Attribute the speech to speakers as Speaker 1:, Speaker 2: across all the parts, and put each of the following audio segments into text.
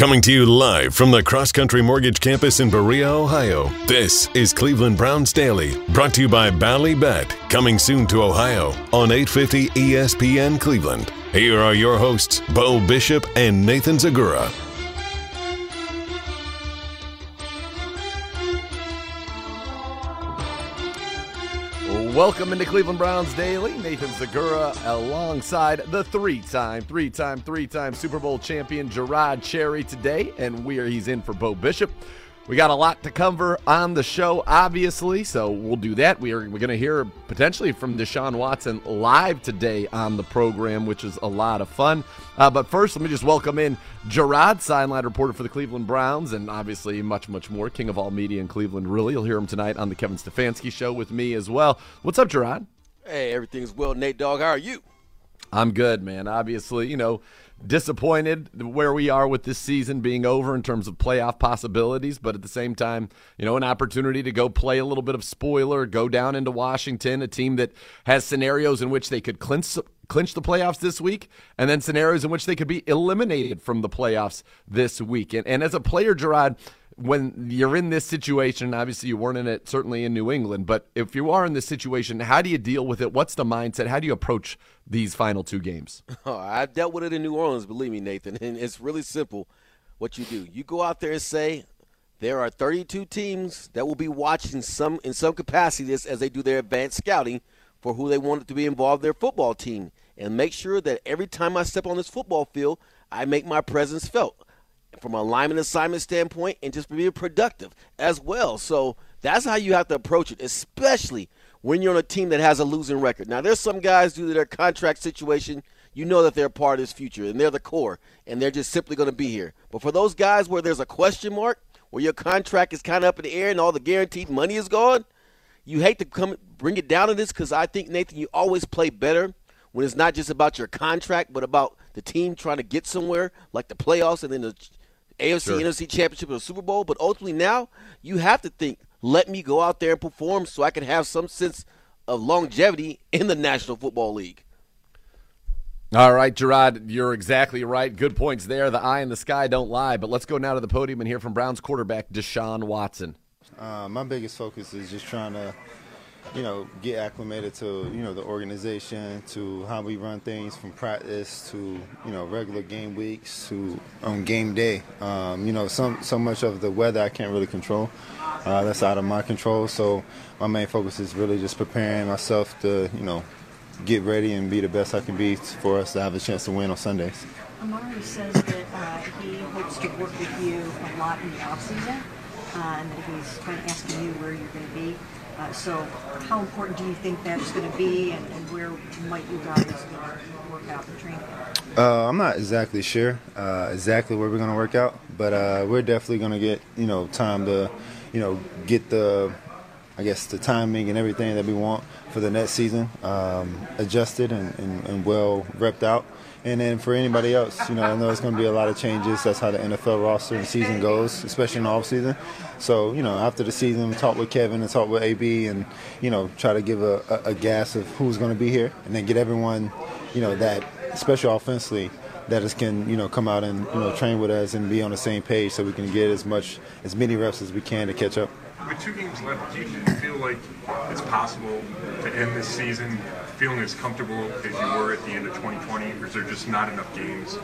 Speaker 1: Coming to you live from the Cross Country Mortgage Campus in Berea, Ohio. This is Cleveland Browns Daily, brought to you by Bally Bet, coming soon to Ohio on 850 ESPN Cleveland. Here are your hosts, Bo Bishop and Nathan Zegura.
Speaker 2: Welcome into Cleveland Browns Daily. Nathan Zegura alongside the three-time, three-time, three-time Super Bowl champion Gerard Cherry today, and we are he's in for Bo Bishop. We got a lot to cover on the show, obviously, so we'll do that. We are we're going to hear potentially from Deshaun Watson live today on the program, which is a lot of fun. Uh, but first, let me just welcome in Jerod, sideline reporter for the Cleveland Browns, and obviously much, much more, king of all media in Cleveland. Really, you'll hear him tonight on the Kevin Stefanski show with me as well. What's up, Jerod?
Speaker 3: Hey, everything's well, Nate Dog. How are you?
Speaker 2: I'm good, man. Obviously, you know, disappointed where we are with this season being over in terms of playoff possibilities, but at the same time, you know, an opportunity to go play a little bit of spoiler, go down into Washington, a team that has scenarios in which they could clinch clinch the playoffs this week, and then scenarios in which they could be eliminated from the playoffs this week. And, and as a player, Jerod, when you're in this situation, obviously you weren't in it certainly in New England, but if you are in this situation, how do you deal with it? What's the mindset? How do you approach these final two games?
Speaker 3: Oh, I've dealt with it in New Orleans, believe me, Nathan, and it's really simple what you do. You go out there and say, there are 32 teams that will be watching some in some capacity this as they do their advanced scouting for who they want to be involved in their football team and make sure that every time I step on this football field, I make my presence felt from a lineman assignment standpoint and just being productive as well. So that's how you have to approach it, especially when you're on a team that has a losing record. Now, there's some guys due to their contract situation, you know that they're part of this future and they're the core and they're just simply going to be here. But for those guys where there's a question mark, where your contract is kind of up in the air and all the guaranteed money is gone, you hate to come bring it down to this because I think Nathan, you always play better when it's not just about your contract, but about the team trying to get somewhere, like the playoffs and then the AFC, sure. NFC Championship, or Super Bowl. But ultimately, now you have to think, let me go out there and perform so I can have some sense of longevity in the National Football League.
Speaker 2: All right, Jerod, you're exactly right. Good points there. The eye in the sky don't lie. But let's go now to the podium and hear from Browns quarterback Deshaun Watson.
Speaker 4: Uh, my biggest focus is just trying to you know, get acclimated to, you know, the organization, to how we run things from practice to, you know, regular game weeks to on game day. Um, you know, some so much of the weather I can't really control. Uh, that's out of my control. So my main focus is really just preparing myself to, you know, get ready and be the best I can be for us to have a chance to win on Sundays.
Speaker 5: Amari says that uh, he hopes to work with you a lot in the offseason, uh, and that he's kind of asking you where you're going to be. Uh, so how important do you think that's going to be, and, and, where might you guys work out the training?
Speaker 4: Uh, I'm not exactly sure uh, exactly where we're going to work out, but uh, we're definitely going to get you know time to you know get the I guess the timing and everything that we want for the next season um, adjusted and, and, and well repped out. And then for anybody else, you know, I know it's going to be a lot of changes. That's how the NFL roster and season goes, especially in the off season. So, you know, after the season, talk with Kevin and talk with AB and, you know, try to give a, a, a of who's going to be here and then get everyone, you know, that, especially offensively, that can you know come out and you know train with us and be on the same page so we can get as much as many reps as we can to catch up.
Speaker 6: With two games left, do you feel like it's possible to end this season feeling as comfortable as you were at the end of 2020, or is there just not enough games,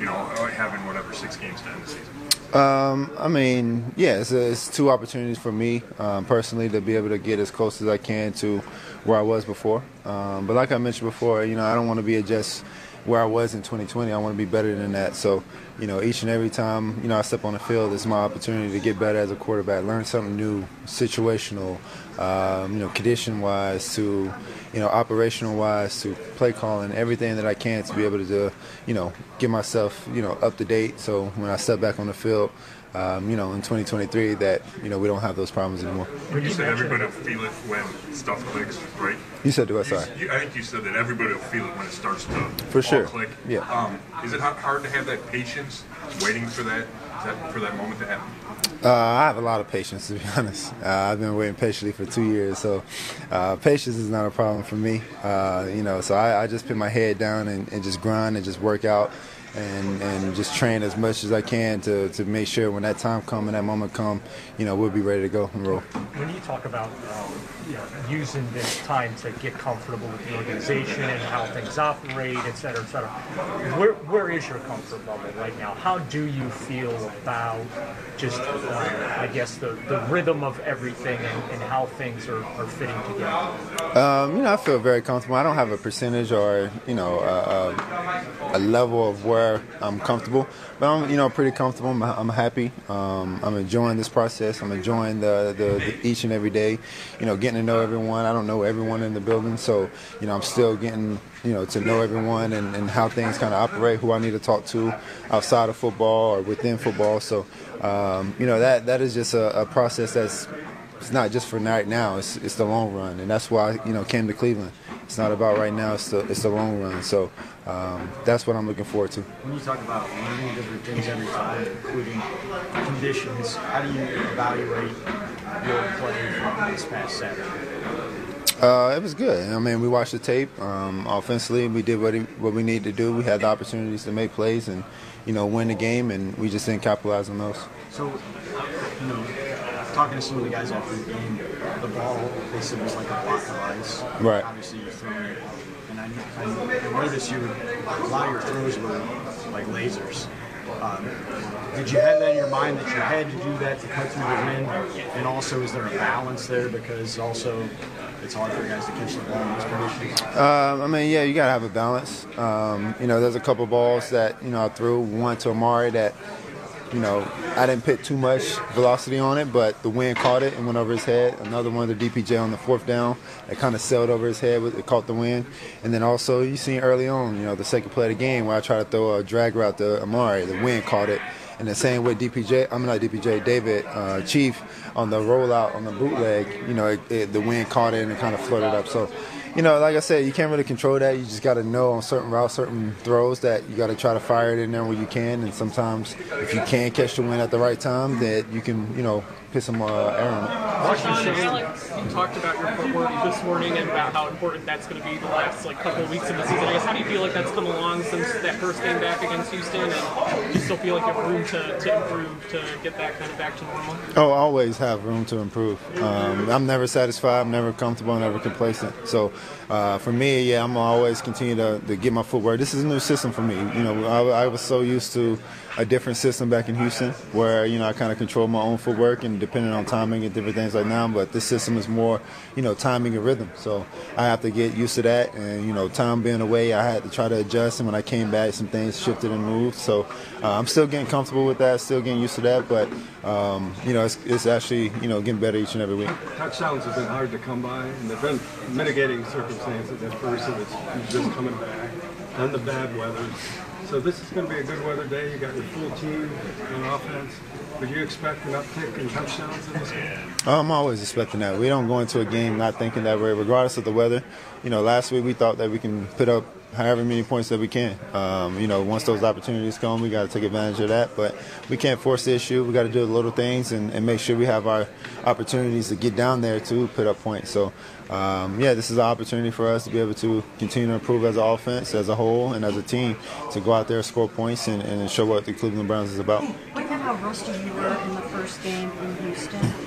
Speaker 6: you know, having whatever six games to end the season?
Speaker 4: Um, I mean, yeah, it's, it's, two opportunities for me um, personally to be able to get as close as I can to where I was before. Um, but like I mentioned before, you know, I don't want to be a just where I was in 2020. I want to be better than that. So, you know, each and every time, you know, I step on the field, it's my opportunity to get better as a quarterback, learn something new, situational, um, you know, condition-wise to, you know, operational-wise to play calling, everything that I can to be able to, you know, get myself, you know, up to date. So when I step back on the field, um, you know, in 2023 that, you know, we don't have those problems anymore.
Speaker 6: You said everybody will feel it when stuff clicks, right?
Speaker 4: You said what? Sorry.
Speaker 6: You, I think you said that everybody will feel it when it starts to
Speaker 4: for sure
Speaker 6: click.
Speaker 4: Yeah.
Speaker 6: Um, is it hard to have that patience, waiting for that, that for that moment to happen?
Speaker 4: Uh, I have a lot of patience, to be honest. Uh, I've been waiting patiently for two years, so uh, patience is not a problem for me. Uh, you know, so I, I, just put my head down and, and, just grind and just work out and, and just train as much as I can to, to make sure when that time comes and that moment come, you know, we'll be ready to go and roll.
Speaker 7: When you talk about um, you know, using this time to get comfortable with the organization and how things operate, et cetera, et cetera, where, where is your comfort level right now? How do you feel about just, uh, I guess, the, the rhythm of everything and, and how things are, are fitting together?
Speaker 4: Um, you know, I feel very comfortable. I don't have a percentage or, you know, a, a, a level of where I'm comfortable, but I'm, you know, pretty comfortable. I'm, I'm happy. Um, I'm enjoying this process. I'm enjoying the, the, the each and every day, you know, getting to know everyone. I don't know everyone in the building, so, you know, I'm still getting, you know, to know everyone and, and how things kind of operate, who I need to talk to outside of football or within football. So, um, you know, that that is just a, a process that's it's not just for right now. It's it's the long run, and that's why you know came to Cleveland. It's not about right now. It's the it's the long run. So um, that's what I'm looking forward to.
Speaker 8: When you talk about learning different things every time, including conditions, how do you evaluate your play from this past Saturday?
Speaker 4: Uh, it was good. I mean, we watched the tape. Um, offensively, we did what, he, what we needed to do. We had the opportunities to make plays and, you know, win the game, and we just didn't capitalize on those.
Speaker 8: So, you know, talking to some of the guys after the game, the ball they said was like a block of ice.
Speaker 4: Right.
Speaker 8: Obviously, you're throwing it, and I, I, noticed you a lot of your throws were like lasers. Um, did you have that in your mind that you had to do that to cut through the wind? And also, is there a balance there because also it's hard for guys to catch the ball in these conditions?
Speaker 4: Um, I mean, yeah, you gotta have a balance. Um, you know, there's a couple balls that you know I threw. One to Amari that you know I didn't put too much velocity on it, but the wind caught it and went over his head. Another one, the DPJ on the fourth down, that kind of sailed over his head. It caught the wind. And then also you seen early on, you know, the second play of the game where I tried to throw a drag route to Amari. The wind caught it. And the same with DPJ, I'm not DPJ, David uh, Chief on the rollout on the bootleg. You know, it, it, the wind caught it and it kind of floated up. So, you know, like I said, you can't really control that. You just got to know on certain routes, certain throws that you got to try to fire it in there where you can. And sometimes, if you can catch the wind at the right time, that you can, you know, some uh, air on it.
Speaker 9: Sean, I feel like you talked about your footwork this morning and about how important that's going to be the last like couple of weeks of the season. I guess how do you feel like that's come along since that first game back against Houston, and do you still feel like you have room to, to improve to get that kind of back to normal?
Speaker 4: Oh, I always have room to improve. Um, I'm never satisfied. I'm never comfortable. I'm never complacent. So uh, for me, yeah, I'm always continue to, to get my footwork. This is a new system for me. You know, I, I was so used to a different system back in Houston where, you know, I kind of control my own footwork and depending on timing and different things like now. But this system is more, you know, timing and rhythm. So I have to get used to that. And, you know, time being away, I had to try to adjust. And when I came back, some things shifted and moved. So uh, I'm still getting comfortable with that, still getting used to that. But, um, you know, it's, it's actually, you know, getting better each and every week.
Speaker 10: Touchdowns have been hard to come by, and they've been mitigating circumstances at first, and it's just coming back, and the bad weather. So this is going to be a good weather day. You got your full team on offense. Would you expect an uptick in touchdowns in this game?
Speaker 4: Oh, I'm always expecting that. We don't go into a game not thinking that way, regardless of the weather. You know, last week we thought that we can put up however many points that we can. Um, you know, once those opportunities come, we got to take advantage of that. But we can't force the issue. We got to do the little things and, and, make sure we have our opportunities to get down there to put up points. So, um, yeah, this is an opportunity for us to be able to continue to improve as an offense, as a whole, and as a team to go out there, score points, and, and show what the Cleveland Browns is about.
Speaker 5: How rusty you were in the first game in Houston,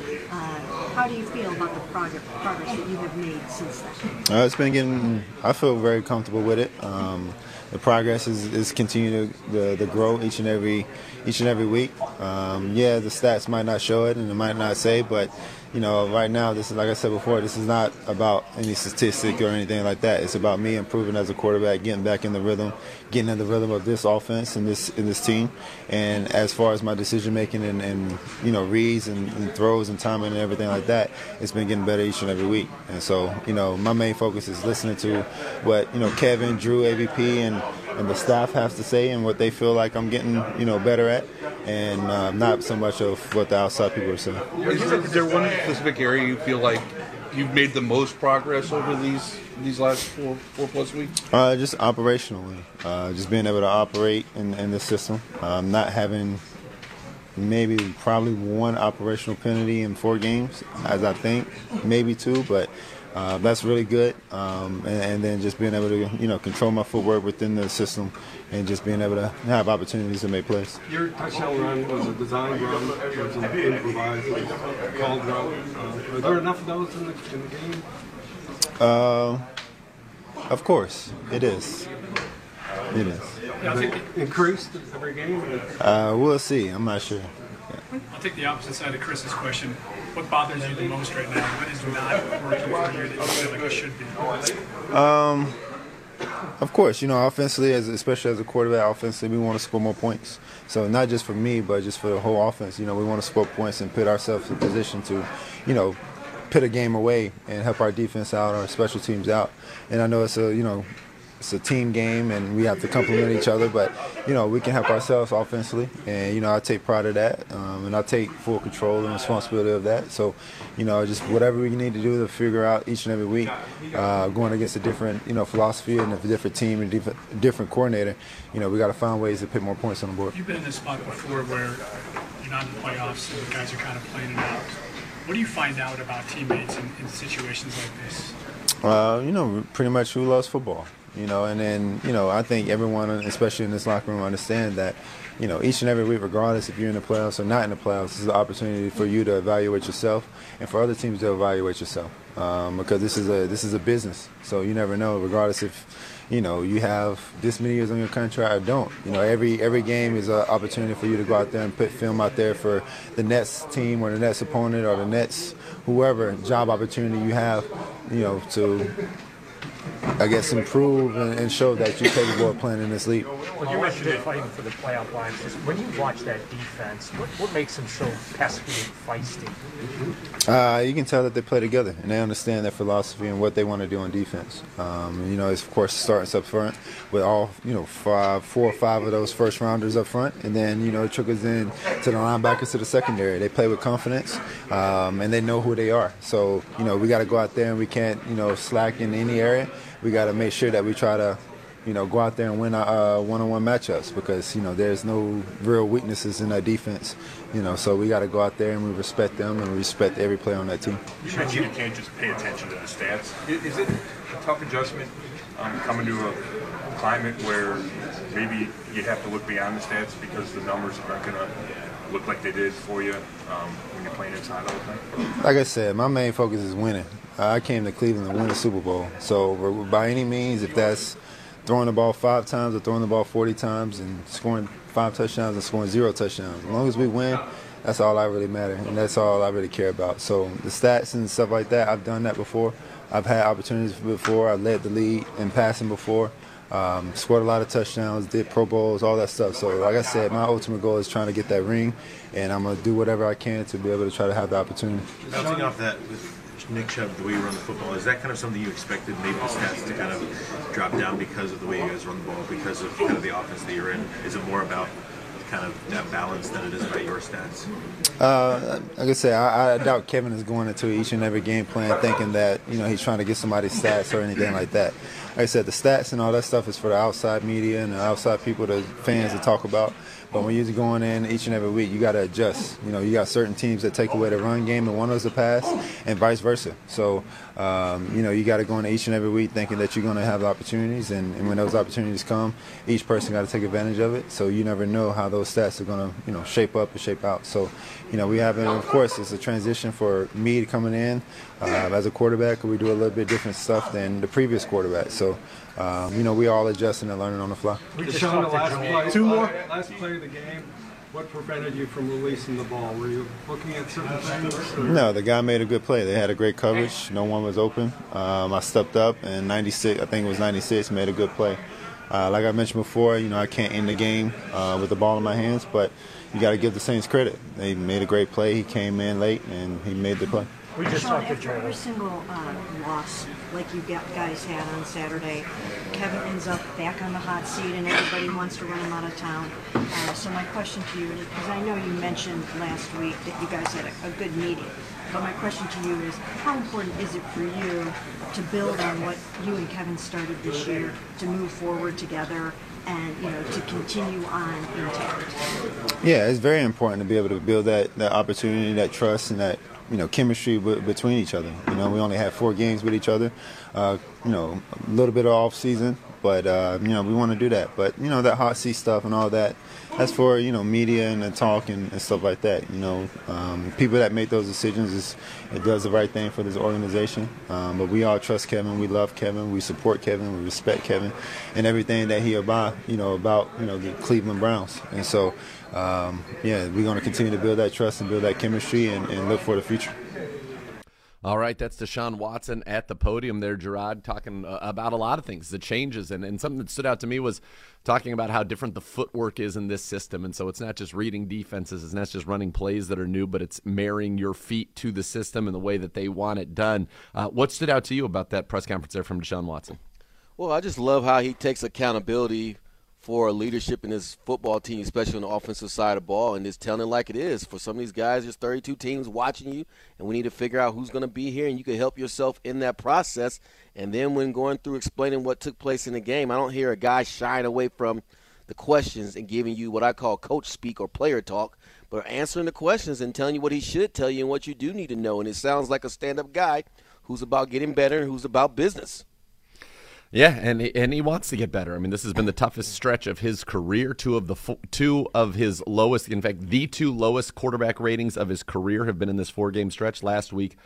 Speaker 5: how do you feel about the progress, progress that you have made since then?
Speaker 4: Uh, it's been getting. I feel very comfortable with it. Um, the progress is, is continuing to, to, grow each and every each and every week. Um, yeah, the stats might not show it and it might not say, but you know, right now, this is like I said before, this is not about any statistic or anything like that. It's about me improving as a quarterback, getting back in the rhythm, getting in the rhythm of this offense and this in this team. And as far as my decision making and, and you know reads and, and, throws and timing and everything like that, it's been getting better each and every week. And so, you know, my main focus is listening to what you know Kevin, Drew, AVP, and and the staff has to say and what they feel like I'm getting you know better at, and uh, not so much of what the outside people are saying.
Speaker 11: Is there one specific area you feel like you've made the most progress over these these last four four plus weeks?
Speaker 4: Uh, just operationally, uh, just being able to operate in, in the system, um, not having maybe probably one operational penalty in four games, as I think, maybe two, but uh, that's really good. Um, and, and, then just being able to, you know, control my footwork within the system and just being able to have opportunities to make plays.
Speaker 10: Your touchdown run was a design run, it was an improvised, called run. Uh, are there enough of those in the, in the game?
Speaker 4: Uh, of course, it is. It is.
Speaker 10: Has it increased every game?
Speaker 4: Uh, we'll see. I'm not sure.
Speaker 12: I'll take the opposite side of Chris's question. What bothers you the most right now? What is not working for you that you feel like it should be?
Speaker 4: Um, of course, you know, offensively, as especially as a quarterback, offensively, we want to score more points. So not just for me, but just for the whole offense. You know, we want to score points and put ourselves in position to, you know, put a game away and help our defense out, our special teams out. And I know it's a, you know, it's a team game and we have to complement each other. But you know, we can help ourselves offensively, and you know, I take pride of that, um, and I take full control and responsibility of that. So, you know, just whatever we need to do to figure out each and every week, uh, going against a different you know philosophy and a different team and different, different coordinator, you know, we got to find ways to put more points on the board.
Speaker 12: You've been in this spot before where you're not in the playoffs and the guys are kind of playing it out. What do you find out about teammates in, in situations like this?
Speaker 4: Uh, you know, pretty much who loves football you know, and then, you know, I think everyone, especially in this locker room, understand that, you know, each and every week, regardless if you're in the playoffs or not in the playoffs, this is an opportunity for you to evaluate yourself and for other teams to evaluate yourself. Um, because this is a this is a business, so you never know. Regardless if you know you have this many years on your contract or don't, you know every every game is an opportunity for you to go out there and put film out there for the Nets team or the Nets opponent or the Nets whoever job opportunity you have, you know to I guess, improve and, and, show that you're capable of playing in this league.
Speaker 7: Well, you mentioned fighting for the playoff lines. When you watch that defense, what, what makes them so pesky and feisty?
Speaker 4: Uh, you can tell that they play together and they understand their philosophy and what they want to do on defense. Um, you know, it's of course starting up front with all you know five, four or five of those first rounders up front, and then you know it trickles in to the linebackers to the secondary. They play with confidence um, and they know who they are. So you know we got to go out there and we can't you know slack in any area we got to make sure that we try to, you know, go out there and win our uh, one-on-one matchups because you know there's no real weaknesses in our defense. You know, so we got to go out there and we respect them and we respect every player on that team.
Speaker 6: You mentioned you can't just pay attention to the stats. Is it a tough adjustment um, coming to a climate where maybe you have to look beyond the stats because the numbers aren't going to look like they did for you um, when you're playing inside all the time?
Speaker 4: Like I said, my main focus is winning. I came to Cleveland to win the Super Bowl. So by any means, if that's throwing the ball five times or throwing the ball 40 times and scoring five touchdowns and scoring zero touchdowns, as long as we win, that's all I really matter, and that's all I really care about. So the stats and stuff like that, I've done that before. I've had opportunities before. I led the lead in passing before. Um, scored a lot of touchdowns, did Pro Bowls, all that stuff. So, like I said, my ultimate goal is trying to get that ring, and I'm gonna do whatever I can to be able to try to have the opportunity.
Speaker 13: Off that, Nick Chubb, the way you run the football, is that kind of something you expected maybe the stats to kind of drop down because of the way you guys run the ball, because of kind of the offense that you're in? Is it more about kind of that balance than it is about your stats?
Speaker 4: Uh, like I said, I, I, doubt Kevin is going into each and every game plan thinking that you know he's trying to get somebody's stats or anything like that. Like I said, the stats and all that stuff is for the outside media and the outside people, the fans to talk about. But when you're going in each and every week, you got to adjust. You know, you got certain teams that take away the run game and want us to pass, and vice versa. So, um, you know, you got to go in each and every week thinking that you're going to have opportunities, and, and when those opportunities come, each person got to take advantage of it. So you never know how those stats are going to, you know, shape up and shape out. So, you know, we have, of course, it's a transition for me coming in uh, as a quarterback. We do a little bit different stuff than the previous quarterback. So um, you know, we all adjusting and learning on the fly.
Speaker 10: We just Sean, the last play, two more. Last play of the game. What prevented you from releasing the ball? Were you looking at certain things? Or?
Speaker 4: No, the guy made a good play. They had a great coverage. No one was open. Um, I stepped up, and 96, I think it was 96, made a good play. Uh, like I mentioned before, you know, I can't end the game uh, with the ball in my hands, but you got to give the Saints credit. They made a great play. He came in late, and he made the play.
Speaker 5: We just Sean, talked after every single uh, loss, like you guys had on Saturday, Kevin ends up back on the hot seat, and everybody wants to run him out of town. Uh, so my question to you is, because I know you mentioned last week that you guys had a, a good meeting, but my question to you is, how important is it for you to build on what you and Kevin started this year, to move forward together, and you know to continue on intact.
Speaker 4: Yeah, it's very important to be able to build that, that opportunity, that trust, and that you know chemistry between each other. You know, we only had four games with each other. Uh, you know, a little bit of off season, but uh, you know we want to do that. But you know that hot seat stuff and all that. That's for you know media and the talk and, and stuff like that. You know, um, people that make those decisions is it does the right thing for this organization. Um, but we all trust Kevin. We love Kevin. We support Kevin. We respect Kevin, and everything that he about you know about you know the Cleveland Browns. And so, um, yeah, we're going to continue to build that trust and build that chemistry and, and look for the future.
Speaker 2: All right, that's Deshaun Watson at the podium there, Gerard, talking uh, about a lot of things, the changes, and, and something that stood out to me was talking about how different the footwork is in this system. And so it's not just reading defenses, it's not just running plays that are new, but it's marrying your feet to the system and the way that they want it done. Uh, what stood out to you about that press conference there from Deshaun Watson?
Speaker 3: Well, I just love how he takes accountability for leadership in this football team, especially on the offensive side of the ball, and just telling it like it is. For some of these guys, there's 32 teams watching you, and we need to figure out who's going to be here, and you can help yourself in that process. And then when going through explaining what took place in the game, I don't hear a guy shying away from the questions and giving you what I call coach speak or player talk, but answering the questions and telling you what he should tell you and what you do need to know. And it sounds like a stand-up guy who's about getting better and who's about business.
Speaker 2: Yeah, and he, and he wants to get better. I mean, this has been the toughest stretch of his career. Two of the two of his lowest, in fact, the two lowest quarterback ratings of his career have been in this four game stretch. Last week,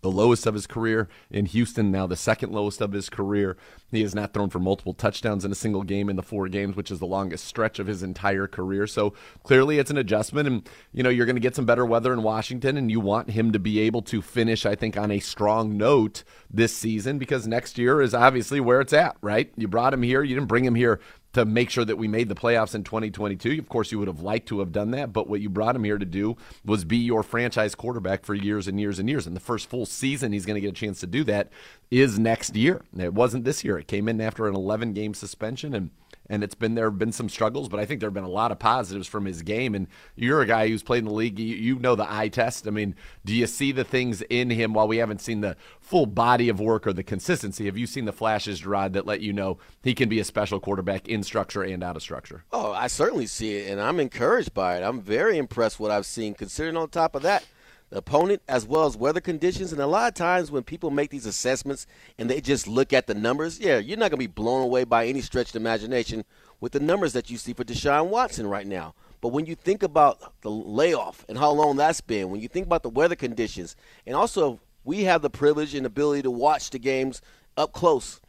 Speaker 2: the lowest of his career in Houston, now the second lowest of his career. He has not thrown for multiple touchdowns in a single game in the four games, which is the longest stretch of his entire career. So clearly it's an adjustment. And, you know, you're going to get some better weather in Washington, and you want him to be able to finish, I think, on a strong note this season because next year is obviously where it's at, right? You brought him here. You didn't bring him here to make sure that we made the playoffs in 2022. Of course, you would have liked to have done that, but what you brought him here to do was be your franchise quarterback for years and years and years. And the first full season he's going to get a chance to do that is next year. It wasn't this year. It came in after an 11 game suspension and and it's been there have been some struggles, but I think there have been a lot of positives from his game. And you're a guy who's played in the league. You, you, know the eye test. I mean, do you see the things in him while we haven't seen the full body of work or the consistency? Have you seen the flashes, Gerard, that let you know he can be a special quarterback in structure and out of structure?
Speaker 3: Oh, I certainly see it, and I'm encouraged by it. I'm very impressed what I've seen. Considering on top of that the opponent as well as weather conditions. And a lot of times when people make these assessments and they just look at the numbers, yeah, you're not going to be blown away by any stretch stretched imagination with the numbers that you see for Deshaun Watson right now. But when you think about the layoff and how long that's been, when you think about the weather conditions, and also we have the privilege and ability to watch the games up close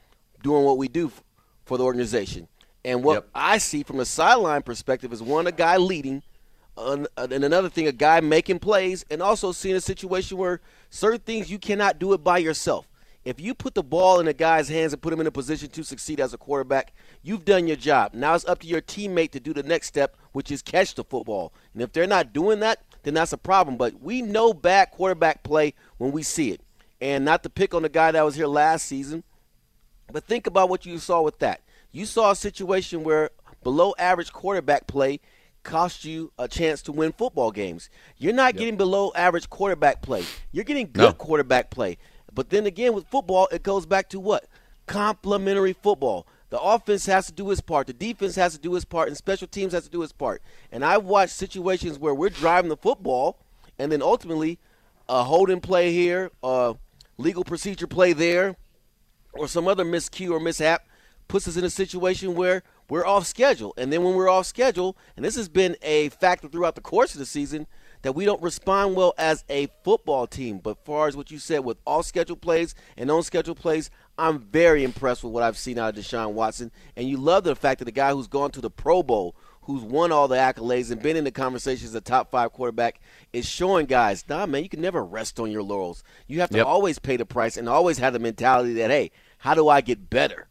Speaker 3: doing what we do for the organization. And what yep. I see from a sideline perspective is one, a guy leading – and another thing, a guy making plays, and also seeing a situation where certain things you cannot do it by yourself. If you put the ball in a guy's hands and put him in a position to succeed as a quarterback, you've done your job. Now it's up to your teammate to do the next step, which is catch the football. And if they're not doing that, then that's a problem. But we know bad quarterback play when we see it. And not to pick on the guy that was here last season, but think about what you saw with that. You saw a situation where below average quarterback play cost you a chance to win football games. You're not yep. getting below average quarterback play. You're getting good no. quarterback play. But then again, with football, it goes back to what? Complementary football. The offense has to do its part. The defense has to do its part, and special teams has to do its part. And I've watched situations where we're driving the football, and then ultimately a holding play here, a legal procedure play there, or some other miscue or mishap puts us in a situation where we're off schedule. And then when we're off schedule, and this has been a factor throughout the course of the season, that we don't respond well as a football team. But far as what you said with off schedule plays and on schedule plays, I'm very impressed with what I've seen out of Deshaun Watson. And you love the fact that the guy who's gone to the Pro Bowl, who's won all the accolades and been in the conversations as a top five quarterback, is showing guys, nah, man, you can never rest on your laurels. You have to yep. always pay the price and always have the mentality that, hey, how do I get better?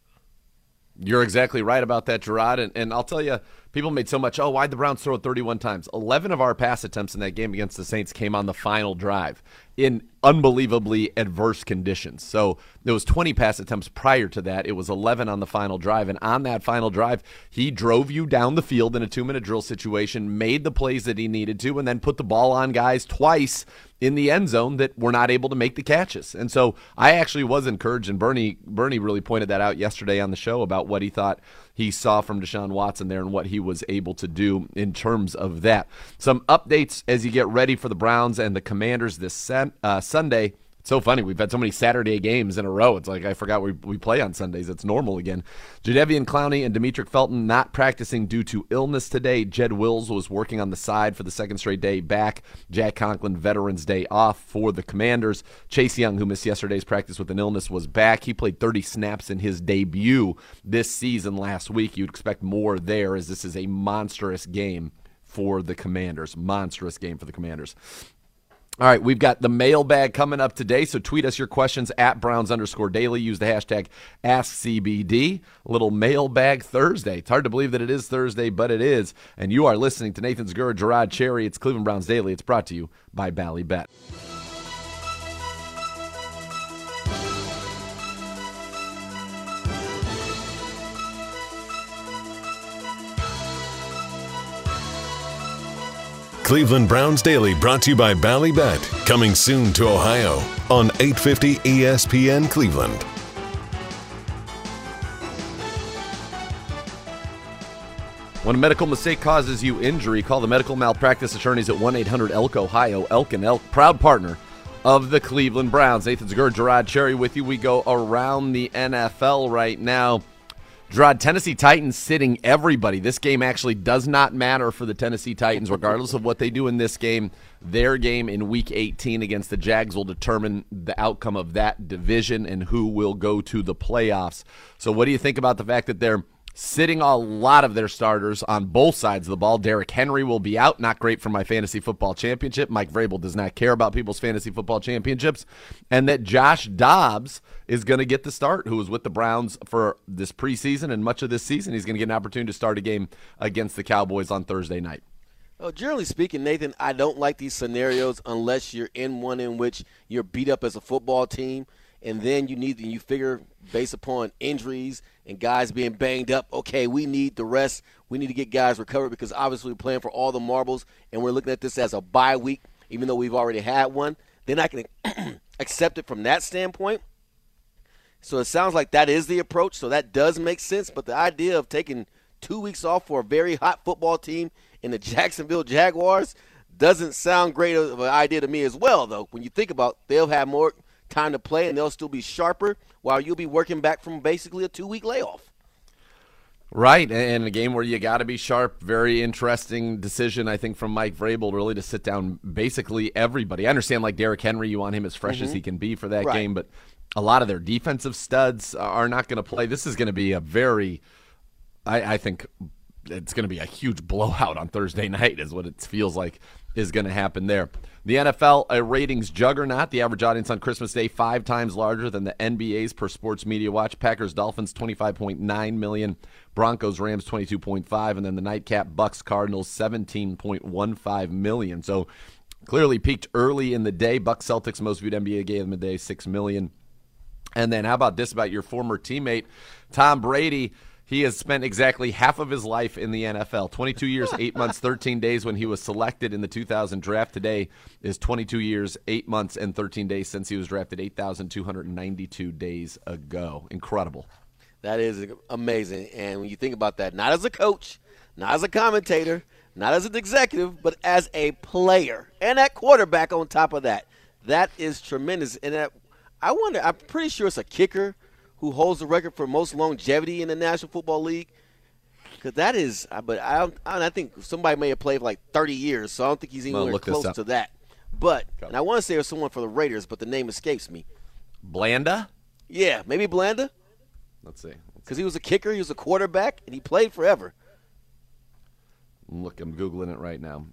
Speaker 2: You're exactly right about that, Gerard. And, and I'll tell you, people made so much, oh, why'd the Browns throw it 31 times? 11 of our pass attempts in that game against the Saints came on the final drive in unbelievably adverse conditions. So there was 20 pass attempts prior to that. It was 11 on the final drive. And on that final drive, he drove you down the field in a two minute drill situation, made the plays that he needed to, and then put the ball on guys twice in the end zone that were not able to make the catches. And so I actually was encouraged, and Bernie Bernie really pointed that out yesterday on the show about what he thought he saw from Deshaun Watson there and what he was able to do in terms of that. Some updates as you get ready for the Browns and the Commanders this uh, Sunday. It's so funny. We've had so many Saturday games in a row. It's like I forgot we, we play on Sundays. It's normal again. Jadeveon Clowney and Demetric Felton not practicing due to illness today. Jed Wills was working on the side for the second straight day back. Jack Conklin, Veterans Day off for the Commanders. Chase Young, who missed yesterday's practice with an illness, was back. He played 30 snaps in his debut this season last week. You'd expect more there as this is a monstrous game for the Commanders. Monstrous game for the Commanders. All right, we've got the mailbag coming up today, so tweet us your questions at Browns underscore daily. Use the hashtag AskCBD. Little mailbag Thursday. It's hard to believe that it is Thursday, but it is. And you are listening to Nathan's Zegura, Gerard Cherry. It's Cleveland Browns Daily. It's brought to you by Bally Bet.
Speaker 1: Cleveland Browns Daily brought to you by Ballybet. Coming soon to Ohio on 850 ESPN Cleveland.
Speaker 2: When a medical mistake causes you injury, call the medical malpractice attorneys at 1 800 ELK Ohio. Elk and Elk, proud partner of the Cleveland Browns. Nathan Zegura, Gerard Cherry with you. We go around the NFL right now. Gerard, Tennessee Titans sitting everybody. This game actually does not matter for the Tennessee Titans, regardless of what they do in this game. Their game in Week 18 against the Jags will determine the outcome of that division and who will go to the playoffs. So, what do you think about the fact that they're sitting a lot of their starters on both sides of the ball. Derrick Henry will be out. Not great for my fantasy football championship. Mike Vrabel does not care about people's fantasy football championships. And that Josh Dobbs is going to get the start, who was with the Browns for this preseason and much of this season. He's going to get an opportunity to start a game against the Cowboys on Thursday night.
Speaker 3: Well, generally speaking, Nathan, I don't like these scenarios unless you're in one in which you're beat up as a football team and then you need and you figure based upon injuries and guys being banged up. Okay, we need the rest. We need to get guys recovered because obviously we're playing for all the marbles, and we're looking at this as a bye week, even though we've already had one. Then I can accept it from that standpoint. So it sounds like that is the approach. So that does make sense. But the idea of taking two weeks off for a very hot football team in the Jacksonville Jaguars doesn't sound great of an idea to me as well. Though when you think about, they'll have more time to play and they'll still be sharper while you'll be working back from basically a two week layoff.
Speaker 2: Right, and a game where you got to be sharp. Very interesting decision, I think, from Mike Vrabel, really to sit down basically everybody. I understand, like Derrick Henry, you want him as fresh mm-hmm. as he can be for that right. game, but a lot of their defensive studs are not going to play. This is going to be a very, I, I think, it's going to be a huge blowout on Thursday night, is what it feels like is going to happen there. The NFL, a ratings juggernaut. The average audience on Christmas Day five times larger than the NBA's per Sports Media Watch. Packers Dolphins 25.9 million, Broncos Rams 22.5, and then the nightcap Bucks Cardinals 17.15 million. So clearly peaked early in the day. Bucks Celtics most viewed NBA game of the day six million. And then how about this about your former teammate Tom Brady? He has spent exactly half of his life in the NFL 22 years, 8 months, 13 days when he was selected in the 2000 draft. Today is 22 years, 8 months, and 13 days since he was drafted 8,292 days ago. Incredible.
Speaker 3: That is amazing. And when you think about that, not as a coach, not as a commentator, not as an executive, but as a player and that quarterback on top of that, that is tremendous. And that, I wonder, I'm pretty sure it's a kicker who holds the record for most longevity in the National Football League? Because that is, but I don't, I think somebody may have played for like 30 years, so I don't think he's anywhere close to that. But and I want to say there's someone for the Raiders, but the name escapes me.
Speaker 2: Blanda?
Speaker 3: Yeah, maybe Blanda.
Speaker 2: Let's see.
Speaker 3: Because he was a kicker, he was a quarterback, and he played forever.
Speaker 2: Look, I'm googling it right now.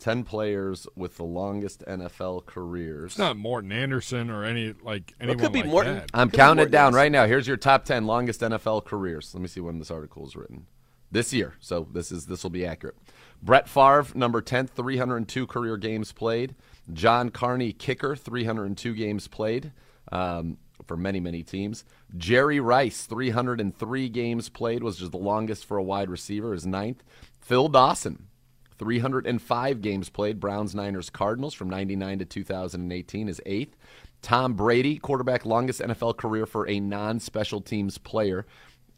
Speaker 2: 10 players with the longest NFL careers.
Speaker 14: It's not Morten Andersen or any like anyone
Speaker 3: it could be
Speaker 14: like
Speaker 3: Morten.
Speaker 14: that.
Speaker 2: I'm counting it down
Speaker 3: Andersen.
Speaker 2: right now. Here's your top 10 longest NFL careers. Let me see when this article is written. This year. So this is this will be accurate. Brett Favre, number 10, 302 career games played. John Carney, kicker, 302 games played um, for many, many teams. Jerry Rice, 303 games played, was just the longest for a wide receiver, is ninth. Phil Dawson, 305 games played. Browns, Niners, Cardinals from 99 to 2018 is eighth. Tom Brady, quarterback, longest NFL career for a non special teams player,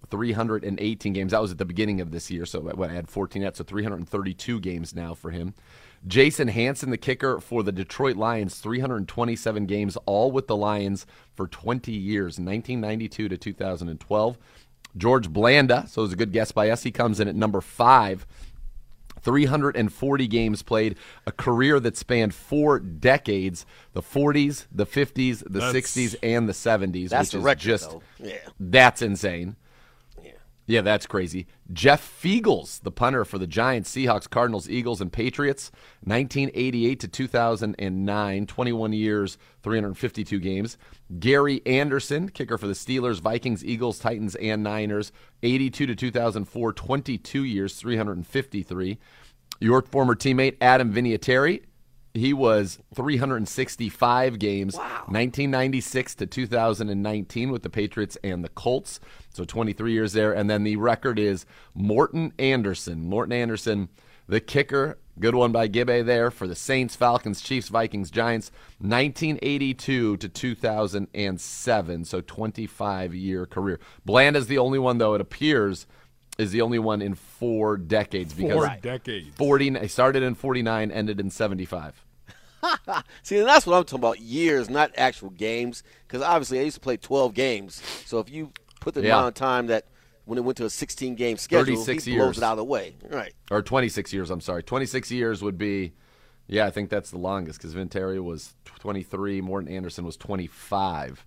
Speaker 2: 318 games. That was at the beginning of this year, so I had 14 net, so 332 games now for him. Jason Hanson, the kicker for the Detroit Lions, 327 games, all with the Lions for 20 years, 1992 to 2012. George Blanda, so it was a good guess by us. He comes in at number five. 340 games played, a career that spanned four decades the 40s, the 50s, the
Speaker 3: That's-
Speaker 2: 60s, and the 70s.
Speaker 3: That's
Speaker 2: which
Speaker 3: the
Speaker 2: is
Speaker 3: record,
Speaker 2: just,
Speaker 3: though. Yeah.
Speaker 2: That's insane. Yeah, that's crazy. Jeff Feagles, the punter for the Giants, Seahawks, Cardinals, Eagles, and Patriots, 1988 to 2009, 21 years, 352 games. Gary Anderson, kicker for the Steelers, Vikings, Eagles, Titans, and Niners, 82 to 2004, 22 years, 353. Your former teammate Adam Vinatieri, he was 365 games, 1996 to 2019 with the Patriots and the Colts. So 23 years there. And then the record is Morten Andersen. Morten Andersen, the kicker, good one by Gibbe there for the Saints, Falcons, Chiefs, Vikings, Giants, 1982 to 2007. So 25 year career. Bland is the only one, though, it appears. Is the only one in four decades because
Speaker 14: Four decades.
Speaker 2: 40 he started in 49 ended in 75
Speaker 3: See, and that's what I'm talking about. Years, not actual games. Because obviously, I used to play 12 games. So if you put the
Speaker 2: Yeah.
Speaker 3: amount of time that when it went to a 16 game schedule,
Speaker 2: 36
Speaker 3: he blows
Speaker 2: years
Speaker 3: it out of the way. Right.
Speaker 2: or 26 years i'm sorry 26 years would be yeah i think that's the longest because Vinatieri was 23 morten andersen was 25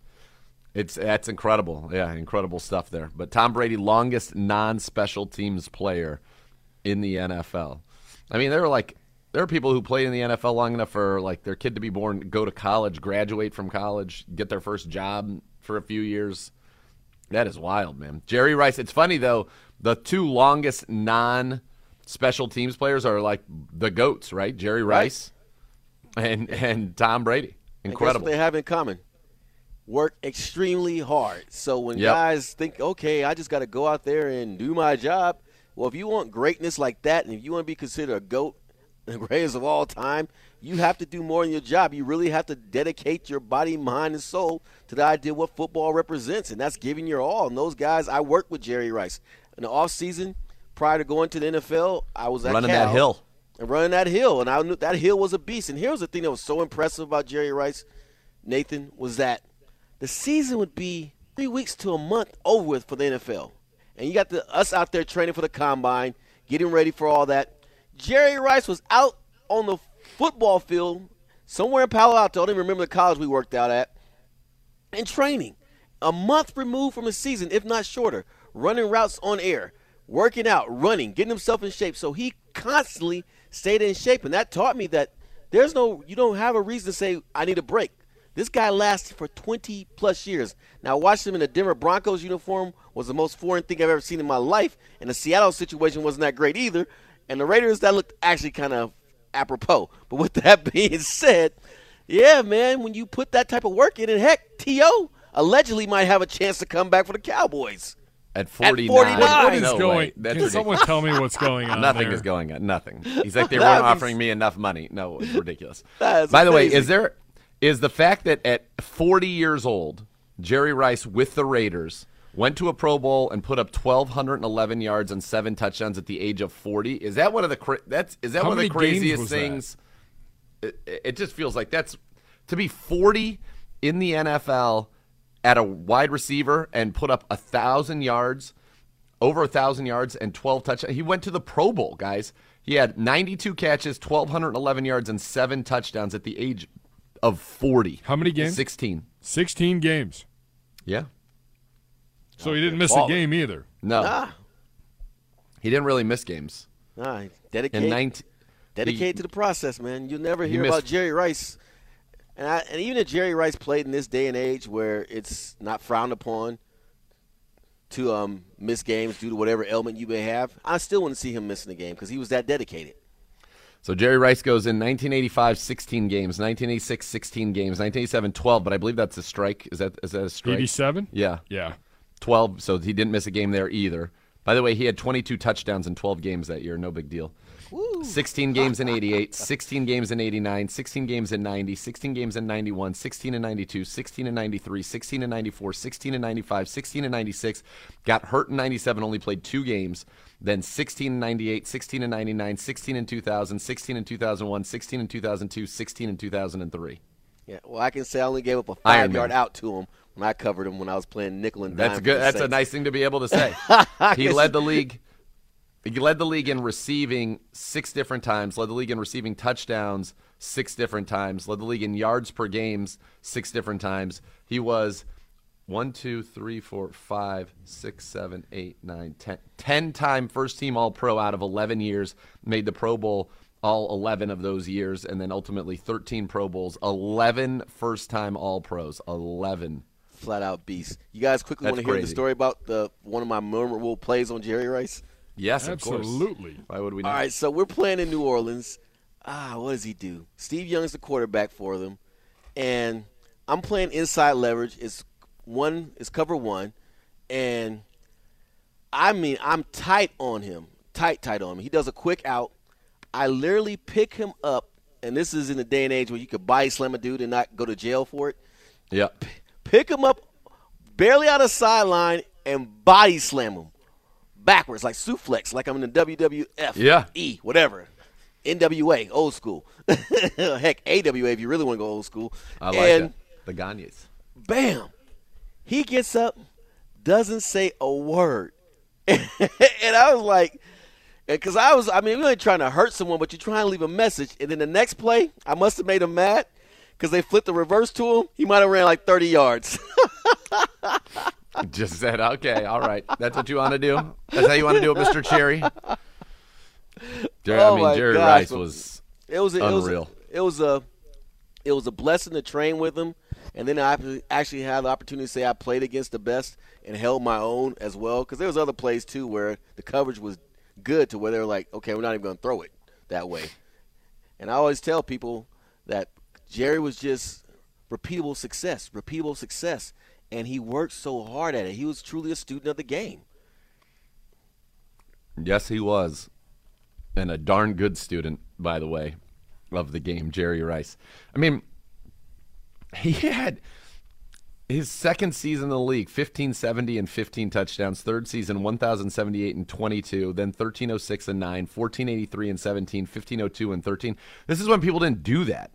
Speaker 2: it's that's incredible yeah incredible stuff there but tom brady longest non-special teams player in the nfl i mean there are like there are people who played in the nfl long enough for like their kid to be born go to college graduate from college get their first job for a few years that is wild, man. Jerry Rice. It's funny though. The two longest non-special teams players are like the goats, right? Jerry Rice and and Tom Brady. Incredible.
Speaker 3: they have in common? Work extremely hard. So when
Speaker 2: Yep.
Speaker 3: guys think, okay, I just got to go out there and do my job. Well, if you want greatness like that, and if you want to be considered a goat, the greatest of all time, you have to do more in your job. You really have to dedicate your body, mind, and soul to the idea of what football represents, and that's giving your all. And those guys, I worked with Jerry Rice in the off season prior to going to the NFL. I was at
Speaker 2: Running that hill.
Speaker 3: and running that hill, and I knew that hill was a beast. And here's the thing that was so impressive about Jerry Rice, Nathan, was that the season would be three weeks to a month over with for the NFL, and you got the us out there training for the combine, getting ready for all that. Jerry Rice was out on the football field somewhere in Palo Alto. I don't even remember the college we worked out at, and training. A month removed from his season, if not shorter, running routes on air, working out, running, getting himself in shape. So he constantly stayed in shape, and that taught me that there's no, you don't have a reason to say I need a break. This guy lasted for 20 plus years. Now, watching him in a Denver Broncos uniform was the most foreign thing I've ever seen in my life, and the Seattle situation wasn't that great either. And the Raiders, that looked actually kind of apropos. But with that being said, yeah, man, when you put that type of work in, and heck, T.O. allegedly might have a chance to come back for the Cowboys.
Speaker 2: At 49.
Speaker 3: 49.
Speaker 14: What is
Speaker 2: No
Speaker 14: going?
Speaker 2: way. That's
Speaker 14: Can someone tell me what's going on?
Speaker 2: Nothing
Speaker 14: there?
Speaker 2: is going on. Nothing. He's like they weren't offering me enough money. No, it's ridiculous.
Speaker 3: That is
Speaker 2: By the way, is there is the fact that at 40 years old, Jerry Rice with the Raiders went to a Pro Bowl and put up 1211 yards and seven touchdowns at the age of 40? Is that one of the cra- that's is that
Speaker 14: How
Speaker 2: one of the craziest things? It, it just feels like that's to be 40 in the NFL at a wide receiver and put up a thousand yards, over a thousand yards and 12 touchdowns. He went to the Pro Bowl, guys. He had 92 catches, 1,211 yards, and seven touchdowns at the age of 40.
Speaker 14: How many games?
Speaker 2: 16.
Speaker 14: 16 games.
Speaker 2: Yeah.
Speaker 14: So he didn't miss a game either.
Speaker 2: No.
Speaker 3: Nah,
Speaker 2: He didn't really miss games.
Speaker 3: nah,
Speaker 2: In
Speaker 3: dedicated,
Speaker 2: 19.
Speaker 3: dedicated to the process, man. You'll never hear
Speaker 2: missed-
Speaker 3: about Jerry Rice. And, I, and even if Jerry Rice played in this day and age where it's not frowned upon to um, miss games due to whatever ailment you may have, I still wouldn't see him missing a game because he was that dedicated.
Speaker 2: So Jerry Rice goes in 1985, 16 games. 1986, 16 games. 1987, 12. But I believe that's a strike. Is that is that a strike?
Speaker 14: 87?
Speaker 2: Yeah.
Speaker 14: Yeah.
Speaker 2: 12. So he didn't miss a game there either. By the way, he had 22 touchdowns in 12 games that year. No big deal. 16 games in 88, 16 games in 89, 16 games in 90, 16 games in 91, 16 in 92, 16 in 93, 16 in 94, 16 in 95, 16 in 96. Got hurt in 97, only played two games. Then 16 in 98, 16 in 99, 16 in 2000, 16 in 2001, 16 in 2002, 16 in 2003.
Speaker 3: Yeah, well, I can say I only gave up a five yard out to him when I covered him when I was playing nickel and dime.
Speaker 2: That's good. That's a nice thing to be able to say. he led the league. He led the league in receiving six different times. Led the league in receiving touchdowns six different times. Led the league in yards per games six different times. He was one, two, three, four, five, six, seven, eight, nine, ten. Ten time first team All Pro out of eleven years. Made the Pro Bowl all 11 of those years, and then ultimately 13 Pro Bowls, 11 first time All Pros, 11.
Speaker 3: Flat out beast. You guys quickly
Speaker 2: That's
Speaker 3: want to hear the story about the one of my memorable plays on Jerry Rice?
Speaker 2: Yes, of course.
Speaker 14: Absolutely.
Speaker 2: Why would we not?
Speaker 3: All right, so we're playing in New Orleans. Ah, what does he do? Steve Young's the quarterback for them, and I'm playing inside leverage. It's one, is cover one, and I mean I'm tight on him, tight, tight on him. He does a quick out. I literally pick him up, and this is in the day and age where you could body slam a dude and not go to jail for it.
Speaker 2: Yeah.
Speaker 3: Pick him up, barely out of sideline, and body slam him backwards, like suplex, like I'm in the WWF.
Speaker 2: Yeah.
Speaker 3: E, whatever. NWA, old school. Heck, AWA if you really want to go old school.
Speaker 2: I like
Speaker 3: and
Speaker 2: it. The Gagnes.
Speaker 3: bam, he gets up, doesn't say a word, and I was like, because I was, I mean, we ain't trying to hurt someone, but you're trying to leave a message. And then the next play, I must have made him mad because they flipped the reverse to him. He might have ran like 30 yards.
Speaker 2: Just said, okay, all right. That's what you want to do? That's how you want to do it, Mr. Cherry? Jerry,
Speaker 3: oh
Speaker 2: I mean, Jerry
Speaker 3: gosh,
Speaker 2: Rice was
Speaker 3: it was a,
Speaker 2: unreal.
Speaker 3: It was, a, it was a it was a blessing to train with him, and then I actually had the opportunity to say I played against the best and held my own as well. Because there was other plays too where the coverage was good to where they were like, okay, we're not even going to throw it that way. And I always tell people that Jerry was just repeatable success, repeatable success, and he worked so hard at it. He was truly a student of the game.
Speaker 2: Yes, he was. And a darn good student, by the way, of the game, Jerry Rice. I mean, he had his second season in the league 1570 and 15 touchdowns. Third season 1078 and 22. Then 1306 and 9. 1483 and 17. 1502 and 13. This is when people didn't do that.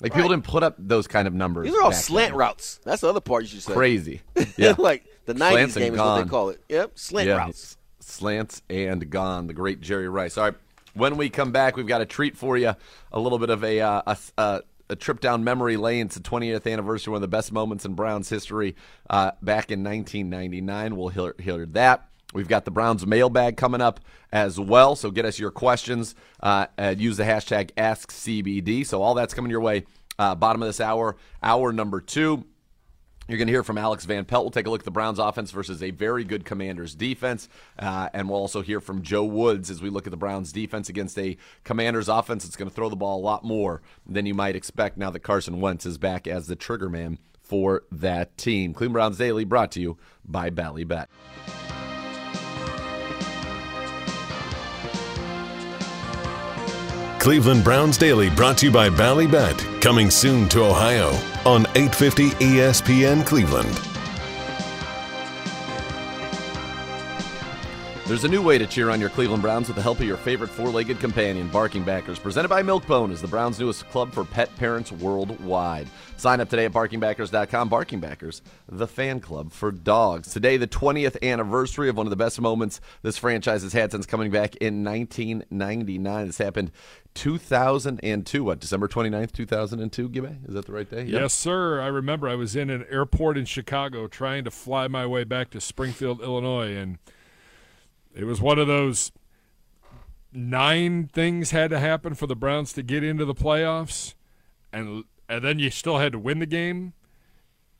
Speaker 2: Like, people didn't put up those kind of numbers.
Speaker 3: These are all slant
Speaker 2: then.
Speaker 3: routes. That's the other part you should say.
Speaker 2: Crazy. Yeah.
Speaker 3: like the '90s
Speaker 2: Slants
Speaker 3: game is what they call it. Yep, slant
Speaker 2: yeah,
Speaker 3: routes.
Speaker 2: Slants and gone. The great Jerry Rice. All right. When we come back, we've got a treat for you. A little bit of a uh, a, a, a trip down memory lane. It's the 20th anniversary, one of the best moments in Browns history. Uh, back in 1999, we'll hear, hear that. We've got the Browns mailbag coming up as well. So get us your questions. Uh, and use the hashtag AskCBD. So all that's coming your way. Uh, bottom of this hour, hour number two. You're going to hear from Alex Van Pelt. We'll take a look at the Browns offense versus a very good Commanders defense. Uh, and we'll also hear from Joe Woods as we look at the Browns defense against a Commanders offense that's going to throw the ball a lot more than you might expect now that Carson Wentz is back as the trigger man for that team. Cleveland Browns Daily brought to you by Bally
Speaker 1: Cleveland Browns Daily brought to you by Ballybet, coming soon to Ohio on 850 ESPN Cleveland.
Speaker 2: There's a new way to cheer on your Cleveland Browns with the help of your favorite four-legged companion, Barking Backers. Presented by Milkbone is the Browns' newest club for pet parents worldwide. Sign up today at barkingbackers.com. Barking Backers, the fan club for dogs. Today, the 20th anniversary of one of the best moments this franchise has had since coming back in 1999. This happened 2002, what, December 29th, 2002, Gibbe? Is that the right day? Yep.
Speaker 14: Yes, sir. I remember I was in an airport in Chicago trying to fly my way back to Springfield, Illinois, and it was one of those nine things had to happen for the Browns to get into the playoffs, and and then you still had to win the game,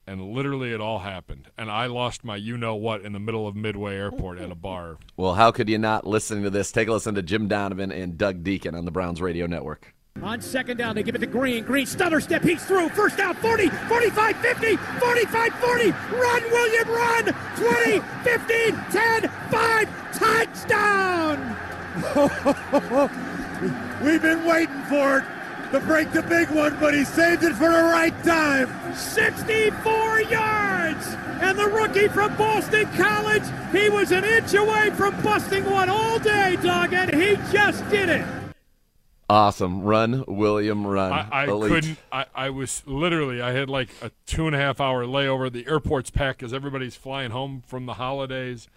Speaker 14: and literally it all happened, and I lost my you know what in the middle of Midway Airport at a bar.
Speaker 2: Well, how could you not listening to this? Take a listen to Jim Donovan and Doug Dieken on the Browns radio network.
Speaker 15: On second down, they give it to Green. Green stutter step. He's through. First down, 40, 45, 50, 45, 40. Run, William, run. 20, 15, 10, 5. Touchdown. We've been waiting for it to break the big one, but he saved it for the right time. 64 yards! And the rookie from Boston College, he was an inch away from busting one all day, dog, and he just did it.
Speaker 2: Awesome. Run, William, run.
Speaker 14: I, I couldn't. I, I was literally. I had like a two and a half hour layover. The airport's packed because everybody's flying home from the holidays,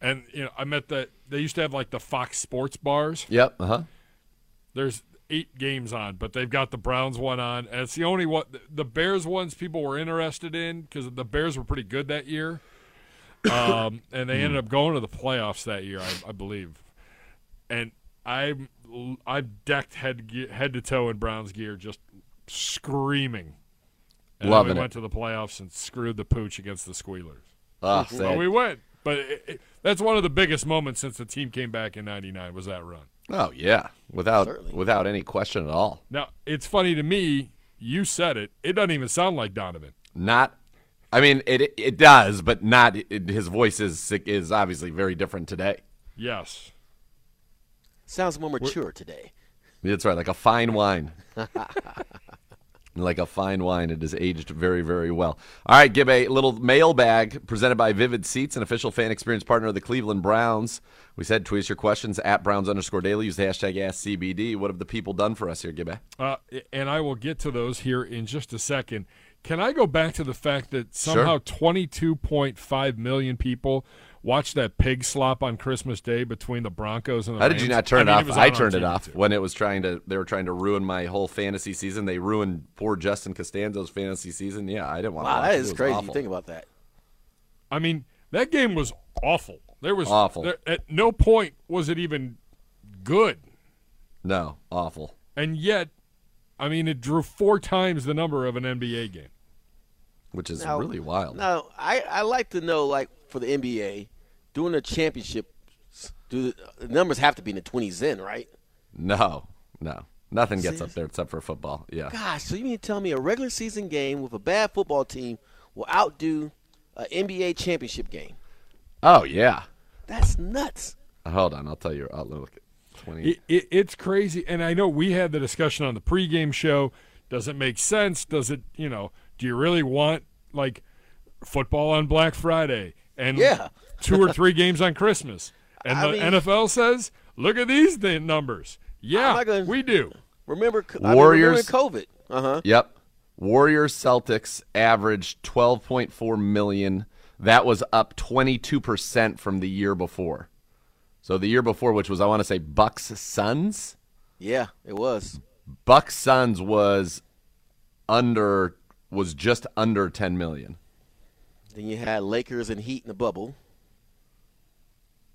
Speaker 14: and you know I met at the. They used to have like the Fox Sports bars.
Speaker 2: Yep. Uh huh.
Speaker 14: There's eight games on, but they've got the Browns one on, and it's the only one. The Bears ones people were interested in because the Bears were pretty good that year, um, and they ended up going to the playoffs that year, I, I believe. And I'm I'm decked head head to toe in Browns gear, just screaming. And
Speaker 2: Loving
Speaker 14: we
Speaker 2: it.
Speaker 14: went to the playoffs and screwed the pooch against the Squealers.
Speaker 2: Ah,
Speaker 14: well, we went, but it, it, that's one of the biggest moments since the team came back in '99. Was that run?
Speaker 2: Oh yeah, without without any question at all.
Speaker 14: Now it's funny to me. You said it. It doesn't even sound like Donovan.
Speaker 2: Not. I mean, it it does, but not. It, his voice is is obviously very different today.
Speaker 14: Yes.
Speaker 3: Sounds more mature today.
Speaker 2: That's right, like a fine wine. like a fine wine, it is aged very, very well. All right, give a little mailbag presented by Vivid Seats, an official fan experience partner of the Cleveland Browns. We said tweet us your questions at Browns underscore daily. Use the hashtag AskCBD. What have the people done for us here, Gibbe?
Speaker 14: Uh, and I will get to those here in just a second. Can I go back to the fact that somehow 22.5 million people watched that pig slop on Christmas Day between the Broncos and the
Speaker 2: How did you not turn
Speaker 14: I mean,
Speaker 2: it
Speaker 14: was
Speaker 2: off? I turned it off
Speaker 14: too.
Speaker 2: when it was trying to. They were trying to ruin my whole fantasy season. They ruined poor Justin Costanzo's fantasy season. Yeah, I didn't want to
Speaker 3: Wow,
Speaker 2: watch
Speaker 3: that
Speaker 2: it. It
Speaker 3: is
Speaker 2: was
Speaker 3: crazy.
Speaker 2: awful.
Speaker 3: You think about that.
Speaker 14: I mean, that game was awful. There was
Speaker 2: Awful.
Speaker 14: there- at no point was it even good,
Speaker 2: No, awful.
Speaker 14: and yet, I mean, it drew four times the number of an NBA game.
Speaker 2: Which is
Speaker 3: Now-
Speaker 2: really wild.
Speaker 3: Now, I I like to know, like for the NBA, doing a championship, do the, the numbers have to be in the twenties then, right?
Speaker 2: No, no, nothing gets up there except for football. Yeah.
Speaker 3: Gosh, so you mean to tell me a regular season game with a bad football team will outdo an NBA championship game?
Speaker 2: Oh yeah.
Speaker 3: That's nuts.
Speaker 2: Hold on, I'll tell you. I'll look at twenty.
Speaker 14: It, it, it's crazy, and I know we had the discussion on the pregame show. Does it make sense? Does it, you know, do you really want like football on Black Friday and
Speaker 3: Yeah.
Speaker 14: Two or three games on Christmas? And
Speaker 3: I
Speaker 14: the
Speaker 3: mean-
Speaker 14: NFL says, look at these th- numbers. Yeah,
Speaker 3: gonna-
Speaker 14: we do.
Speaker 3: Remember, I mean,
Speaker 2: Warriors.
Speaker 3: remember COVID. Uh huh.
Speaker 2: Yep. Warriors Celtics averaged twelve point four million. That was up twenty two percent from the year before. So the year before, which was I want to say Bucks Suns.
Speaker 3: Yeah, it was.
Speaker 2: Bucks Suns was under was just under ten million.
Speaker 3: Then you had Lakers and Heat in the bubble.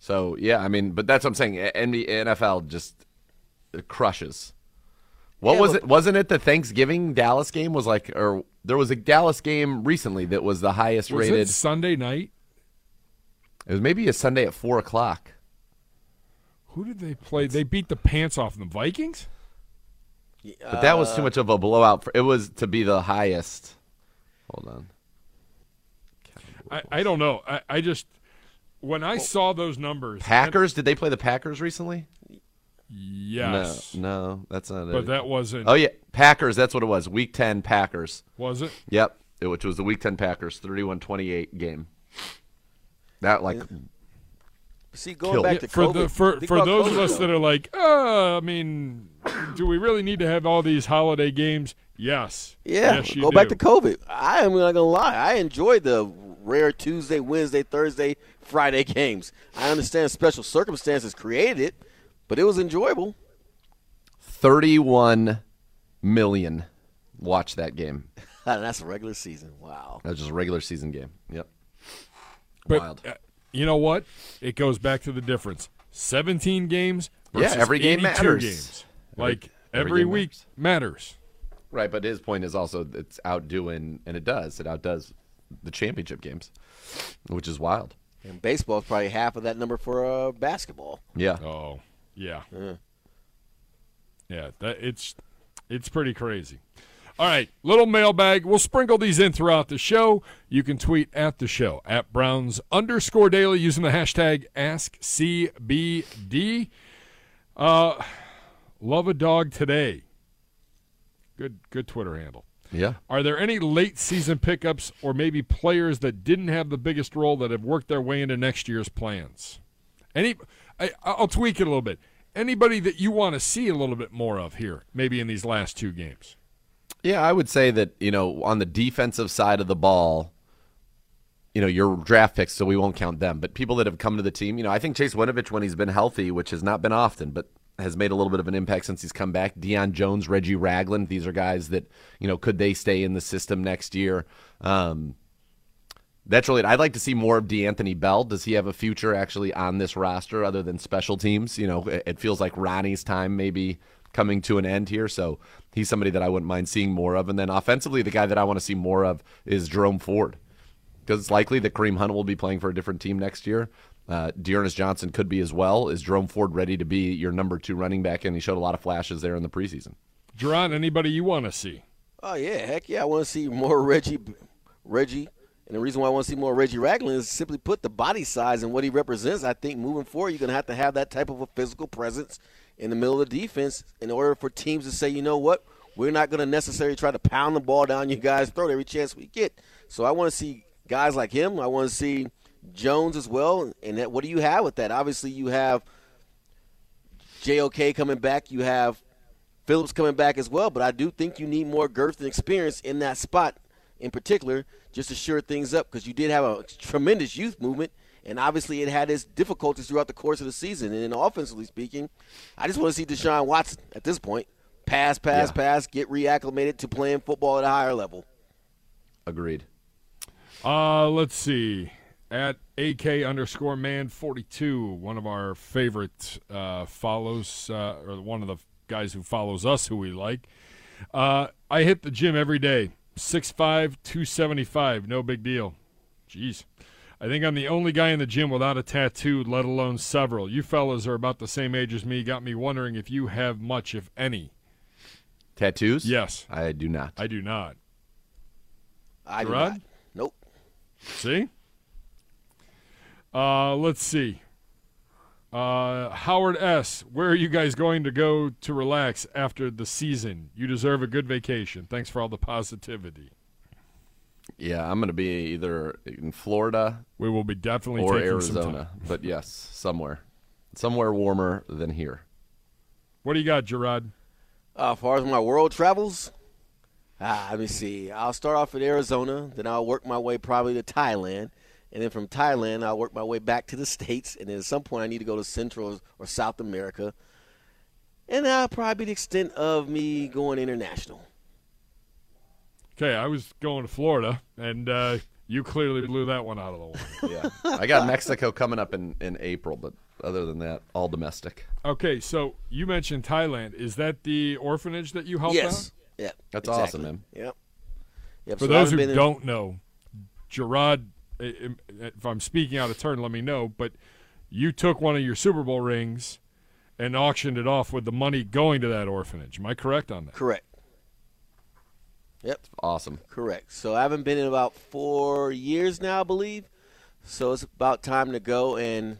Speaker 2: So yeah, I mean, but that's what I'm saying. NBA, NFL just crushes. What
Speaker 3: Yeah,
Speaker 2: was it? Wasn't it the Thanksgiving Dallas game was like, or there was a Dallas game recently that was the highest
Speaker 14: Was
Speaker 2: rated.
Speaker 14: it Sunday night?
Speaker 2: It was maybe a Sunday at four o'clock.
Speaker 14: Who did they play? They beat the pants off the Vikings?
Speaker 2: But that was too much of a blowout. For, it was to be the highest. Hold on.
Speaker 14: I, I don't know. I, I just when I saw those numbers,
Speaker 2: Packers? Did they play the Packers recently?
Speaker 14: Yes.
Speaker 2: No, no, that's not it.
Speaker 14: But that wasn't-
Speaker 2: Oh yeah, Packers. That's what it was. Week ten Packers.
Speaker 14: Was it?
Speaker 2: Yep. It- Which was the Week ten Packers 31-28 game. That like.
Speaker 3: See, going
Speaker 2: killed.
Speaker 3: back
Speaker 2: Yeah,
Speaker 3: to
Speaker 14: for
Speaker 3: COVID.
Speaker 14: the for,
Speaker 3: think
Speaker 14: for
Speaker 3: about
Speaker 14: those
Speaker 3: COVID,
Speaker 14: of us
Speaker 3: though.
Speaker 14: that are like, uh, I mean, do we really need to have all these holiday games? Yes.
Speaker 3: Yeah,
Speaker 14: Yes, you
Speaker 3: go back to COVID. I am not gonna lie. I enjoyed the rare Tuesday, Wednesday, Thursday, Friday games. I understand special circumstances created it, but it was enjoyable.
Speaker 2: 31 million watch that game.
Speaker 3: That's a regular season. Wow.
Speaker 2: That was just a regular season game. Yep.
Speaker 14: But
Speaker 2: Wild.
Speaker 14: uh, you know what? It goes back to the difference. 17 games
Speaker 2: Yeah,
Speaker 14: versus
Speaker 2: every game
Speaker 14: 82
Speaker 2: matters.
Speaker 14: games. Like
Speaker 2: every
Speaker 14: every,
Speaker 2: game
Speaker 14: week matters.
Speaker 2: Right, but his point is also it's outdoing, and it does. It outdoes the championship games, which is wild.
Speaker 3: And baseball is probably half of that number for uh, basketball.
Speaker 2: Yeah.
Speaker 14: Oh, yeah.
Speaker 3: Yeah.
Speaker 14: Yeah, that it's it's pretty crazy. All right, little mailbag. We'll sprinkle these in throughout the show. You can tweet at the show at Browns underscore daily using the hashtag AskCBD. Uh, love a dog today. Good, good Twitter handle.
Speaker 2: Yeah.
Speaker 14: Are there any late season pickups or maybe players that didn't have the biggest role that have worked their way into next year's plans? Any, I, I'll tweak it a little bit. Anybody that you want to see a little bit more of here, maybe in these last two games?
Speaker 2: Yeah, I would say that, you know, on the defensive side of the ball, you know, your draft picks, so we won't count them, but people that have come to the team, you know, I think Chase Winovich, when he's been healthy, which has not been often, but has made a little bit of an impact since he's come back. Deion Jones, Reggie Ragland, these are guys that, you know, could they stay in the system next year? Um, that's really. I'd like to see more of D'Anthony Bell. Does he have a future actually on this roster other than special teams? You know, it, it feels like Ronnie's time maybe coming to an end here. So he's somebody that I wouldn't mind seeing more of. And then offensively, the guy that I want to see more of is Jerome Ford because it's likely that Kareem Hunt will be playing for a different team next year. Uh, D'Ernest Johnson could be as well. Is Jerome Ford ready to be your number two running back? And he showed a lot of flashes there in the preseason.
Speaker 14: Jerron, anybody you want to see?
Speaker 3: Oh yeah, heck yeah! I want to see more Reggie, Reggie, and the reason why I want to see more Reggie Ragland is simply put the body size and what he represents. I think moving forward, you're going to have to have that type of a physical presence in the middle of the defense in order for teams to say, you know what, we're not going to necessarily try to pound the ball down your guys' throat every chance we get. So I want to see guys like him. I want to see Jones as well. And that, what do you have with that? Obviously, you have JOK coming back. You have Phillips coming back as well. But I do think you need more girth and experience in that spot in particular just to shore things up because you did have a tremendous youth movement. And obviously, it had its difficulties throughout the course of the season. And offensively speaking, I just want to see Deshaun Watson at this point pass, pass, yeah. pass, get reacclimated to playing football at a higher level.
Speaker 2: Agreed.
Speaker 14: Uh, let's see. At AK underscore man 42, one of our favorite uh, follows, uh, or one of the guys who follows us who we like. Uh, I hit the gym every day. 6'5, 275, no big deal. Jeez. I think I'm the only guy in the gym without a tattoo, let alone several. You fellas are about the same age as me. Got me wondering if you have much, if any.
Speaker 2: Tattoos?
Speaker 14: Yes.
Speaker 2: I do not.
Speaker 14: I do not.
Speaker 3: I do not. Nope.
Speaker 14: See? Uh, let's see. Uh, Howard S., where are you guys going to go to relax after the season? You deserve a good vacation. Thanks for all the positivity.
Speaker 2: Yeah, I'm going to be either in Florida.
Speaker 14: We will be definitely
Speaker 2: or
Speaker 14: taking
Speaker 2: Arizona, but yes, somewhere, somewhere warmer than here.
Speaker 14: What do you got, Gerard?
Speaker 3: Uh, as far as my world travels, ah, let me see. I'll start off in Arizona, then I'll work my way probably to Thailand, and then from Thailand I'll work my way back to the states, and then at some point I need to go to Central or South America, and that'll probably be the extent of me going international.
Speaker 14: Okay, I was going to Florida, and uh, you clearly blew that one out of the water.
Speaker 2: yeah, I got Mexico coming up in, in April, but other than that, all domestic.
Speaker 14: Okay, so you mentioned Thailand. Is that the orphanage that you helped
Speaker 3: yes.
Speaker 14: out?
Speaker 3: Yeah,
Speaker 2: that's
Speaker 3: exactly.
Speaker 2: awesome, man.
Speaker 3: Yep. yep.
Speaker 14: For
Speaker 3: so
Speaker 14: those who
Speaker 3: in...
Speaker 14: don't know, Gerard, if I'm speaking out of turn, let me know. But you took one of your Super Bowl rings and auctioned it off with the money going to that orphanage. Am I correct on that?
Speaker 3: Correct. Yep.
Speaker 2: Awesome.
Speaker 3: Correct. So I haven't been in about four years now, I believe. So it's about time to go and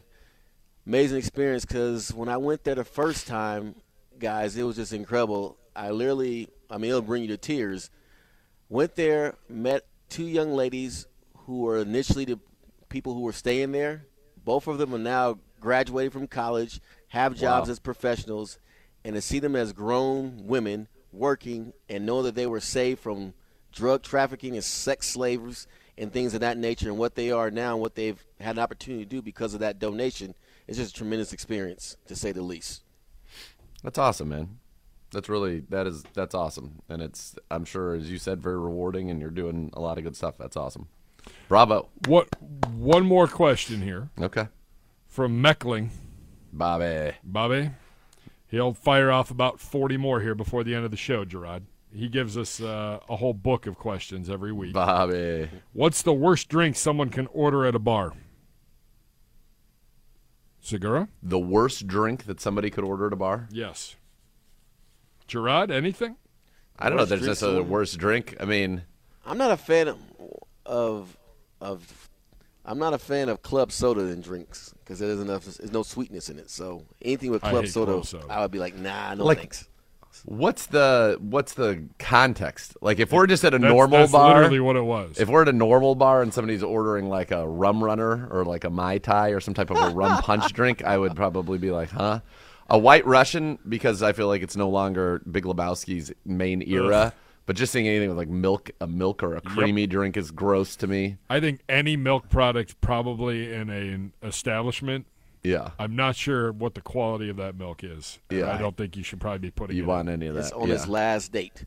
Speaker 3: amazing experience because when I went there the first time, guys, it was just incredible. I literally, I mean, it'll bring you to tears. Went there, met two young ladies who were initially the people who were staying there. Both of them are now graduating from college, have jobs
Speaker 2: Wow.
Speaker 3: as professionals, and to see them as grown women working and know that they were saved from drug trafficking and sex slavers and things of that nature and what they are now and what they've had an opportunity to do because of that donation is just a tremendous experience to say the least
Speaker 2: That's awesome, man. That's really that is that's awesome, and it's I'm sure as you said very rewarding, and you're doing a lot of good stuff. That's awesome. Bravo.
Speaker 14: What? One more question here.
Speaker 2: Okay.
Speaker 14: From Meckling.
Speaker 2: Bobby.
Speaker 14: Bobby. He'll fire off about 40 more here before the end of the show, Gerard. He gives us uh, a whole book of questions every week.
Speaker 2: Bobby.
Speaker 14: What's the worst drink someone can order at a bar? Zegura?
Speaker 2: The worst drink that somebody could order at a bar?
Speaker 14: Yes. Gerard, anything?
Speaker 2: I don't know.
Speaker 3: Worst
Speaker 2: There's
Speaker 3: drink
Speaker 2: necessarily the worst drink. I mean,
Speaker 3: i'm not a fan of of, of I'm not a fan of club soda in drinks because there's enough. There's no sweetness in it. So anything with club
Speaker 14: hate
Speaker 3: soda,
Speaker 14: club soda.
Speaker 3: I would be like, nah, no
Speaker 2: Like-
Speaker 3: thanks.
Speaker 2: What's the what's the context? Like if we're just at a
Speaker 14: That's-
Speaker 2: normal
Speaker 14: that's
Speaker 2: bar,
Speaker 14: literally what it was.
Speaker 2: If we're at a normal bar and somebody's ordering like a rum runner or like a mai tai or some type of a rum punch drink, I would probably be like, "Huh?" A white Russian because I feel like it's no longer Big Lebowski's main era.
Speaker 14: Ugh.
Speaker 2: But just seeing anything with like milk, a milk or a creamy drink is gross to me.
Speaker 14: I think any milk product probably in a, an establishment.
Speaker 2: Yeah.
Speaker 14: I'm not sure what the quality of that milk is.
Speaker 2: Yeah.
Speaker 14: I don't think you should probably be putting
Speaker 2: You
Speaker 14: it
Speaker 2: want
Speaker 14: in.
Speaker 2: any of that?
Speaker 3: It's on
Speaker 2: yeah.
Speaker 3: his last date.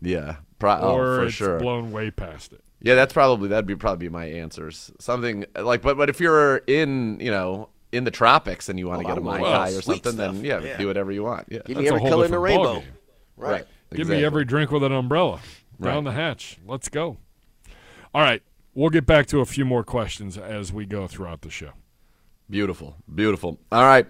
Speaker 2: Yeah, Pro- oh,
Speaker 14: or
Speaker 2: oh, for
Speaker 14: it's
Speaker 2: sure.
Speaker 14: blown way past it.
Speaker 2: Yeah, that's probably that'd be probably my answers. Something like, but but if you're in, you know, in the tropics and you want to
Speaker 3: Oh,
Speaker 2: get a mai
Speaker 3: want
Speaker 2: tai oh, or
Speaker 3: sweet
Speaker 2: something, then yeah,
Speaker 3: Yeah.
Speaker 2: do whatever you want. Yeah,
Speaker 3: Give me
Speaker 14: That's a
Speaker 3: every color in the rainbow.
Speaker 14: ballgame.
Speaker 3: Right.
Speaker 14: Give
Speaker 2: Exactly.
Speaker 14: me every drink with an umbrella down the hatch. Let's go. All right, we'll get back to a few more questions as we go throughout the show.
Speaker 2: Beautiful, beautiful. All right.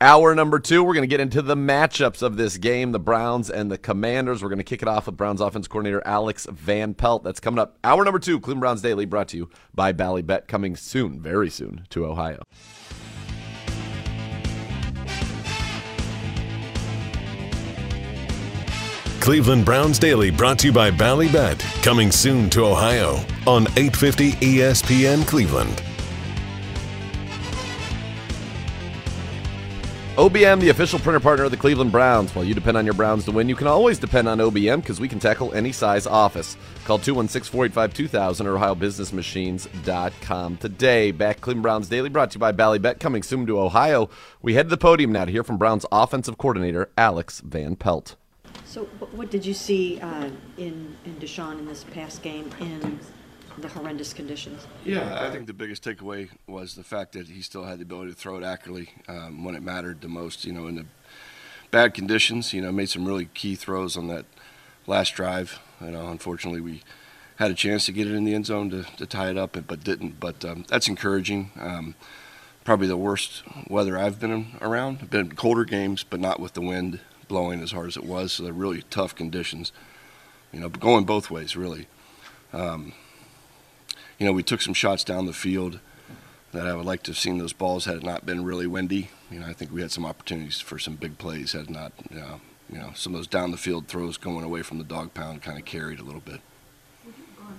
Speaker 2: Hour number two, we're going to get into the matchups of this game, the Browns and the Commanders. We're going to kick it off with Browns offense coordinator Alex Van Pelt. That's coming up. Hour number two, Cleveland Browns Daily, brought to you by Bally Bet, coming soon, very soon, to Ohio.
Speaker 1: Cleveland Browns Daily brought to you by Ballybet, coming soon to Ohio on 850 ESPN Cleveland.
Speaker 2: OBM, the official printer partner of the Cleveland Browns. While you depend on your Browns to win, you can always depend on OBM because we can tackle any size office. Call 216 485 2000 or OhioBusinessMachines.com today. Back Cleveland Browns Daily brought to you by Ballybet, coming soon to Ohio. We head to the podium now to hear from Browns offensive coordinator Alex Van Pelt.
Speaker 5: So what, did you see uh, in, in Deshaun in this past game in the horrendous conditions?
Speaker 16: Yeah, I think the biggest takeaway was the fact that he still had the ability to throw it accurately um, when it mattered the most. You know, in the bad conditions, you know, made some really key throws on that last drive. You know, unfortunately, we had a chance to get it in the end zone to, to tie it up, but didn't. But um, that's encouraging. Um, probably the worst weather I've been around. I've been in colder games, but not with the wind blowing as hard as it was. So they're really tough conditions. You know, going both ways, really. Um, you know, we took some shots down the field that I would like to have seen those balls had it not been really windy. You know, I think we had some opportunities for some big plays had not, you know, you know some of those down the field throws going away from the dog pound kind of carried a little bit.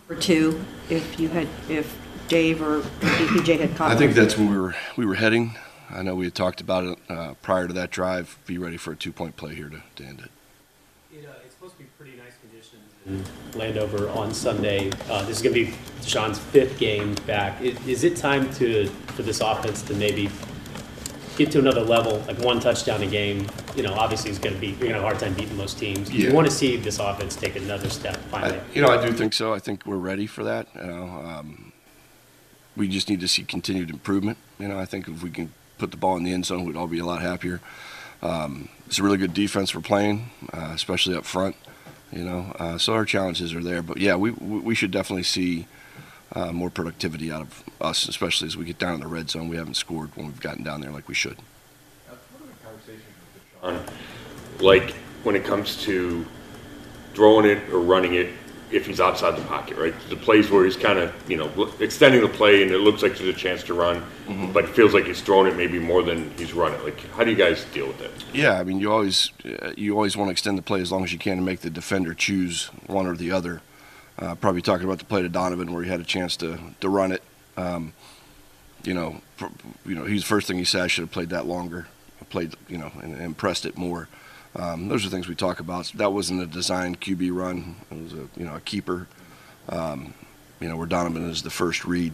Speaker 5: Or two, if you had, if Dave or DPJ had caught
Speaker 16: I think that's where we were we were heading. I know we had talked about it uh, prior to that drive. Be ready for a two point play here to, to end it.
Speaker 17: It, uh, it's supposed to be pretty nice conditions in Landover on Sunday. Uh, this is going to be Sean's fifth game back. Is, is it time to for this offense to maybe get to another level, like one touchdown a game? You know, obviously he's going to be you're going to have a hard time beating most teams.
Speaker 16: Yeah.
Speaker 17: You want to see this offense take another step finally.
Speaker 16: I, you know, I do think so. I think we're ready for that. You know, um, we just need to see continued improvement. You know, I think if we can put the ball in the end zone, we'd all be a lot happier. Um, it's a really good defense we're playing, uh, especially up front. You know, uh, so our challenges are there. But yeah, we we should definitely see uh, more productivity out of us, especially as we get down in the red zone. We haven't scored when we've gotten down there like we should.
Speaker 18: like when it comes to throwing it or running it if he's outside the pocket, right? The plays where he's kind of, you know, extending the play and it looks like there's a chance to run, but it feels like he's throwing it maybe more than he's running. Like, how do you guys deal with that?
Speaker 16: Yeah, I mean, you always uh, you always want to extend the play as long as you can to make the defender choose one or the other. Uh, probably talking about the play to Donovan where he had a chance to to run it. Um, you know, pr- you know, he's the first thing he said. I should have played that longer. I played, you know, and, and pressed it more. Um, those are things we talk about. That wasn't a designed QB run. It was a you know a keeper. Um, you know, where Donovan is the first read.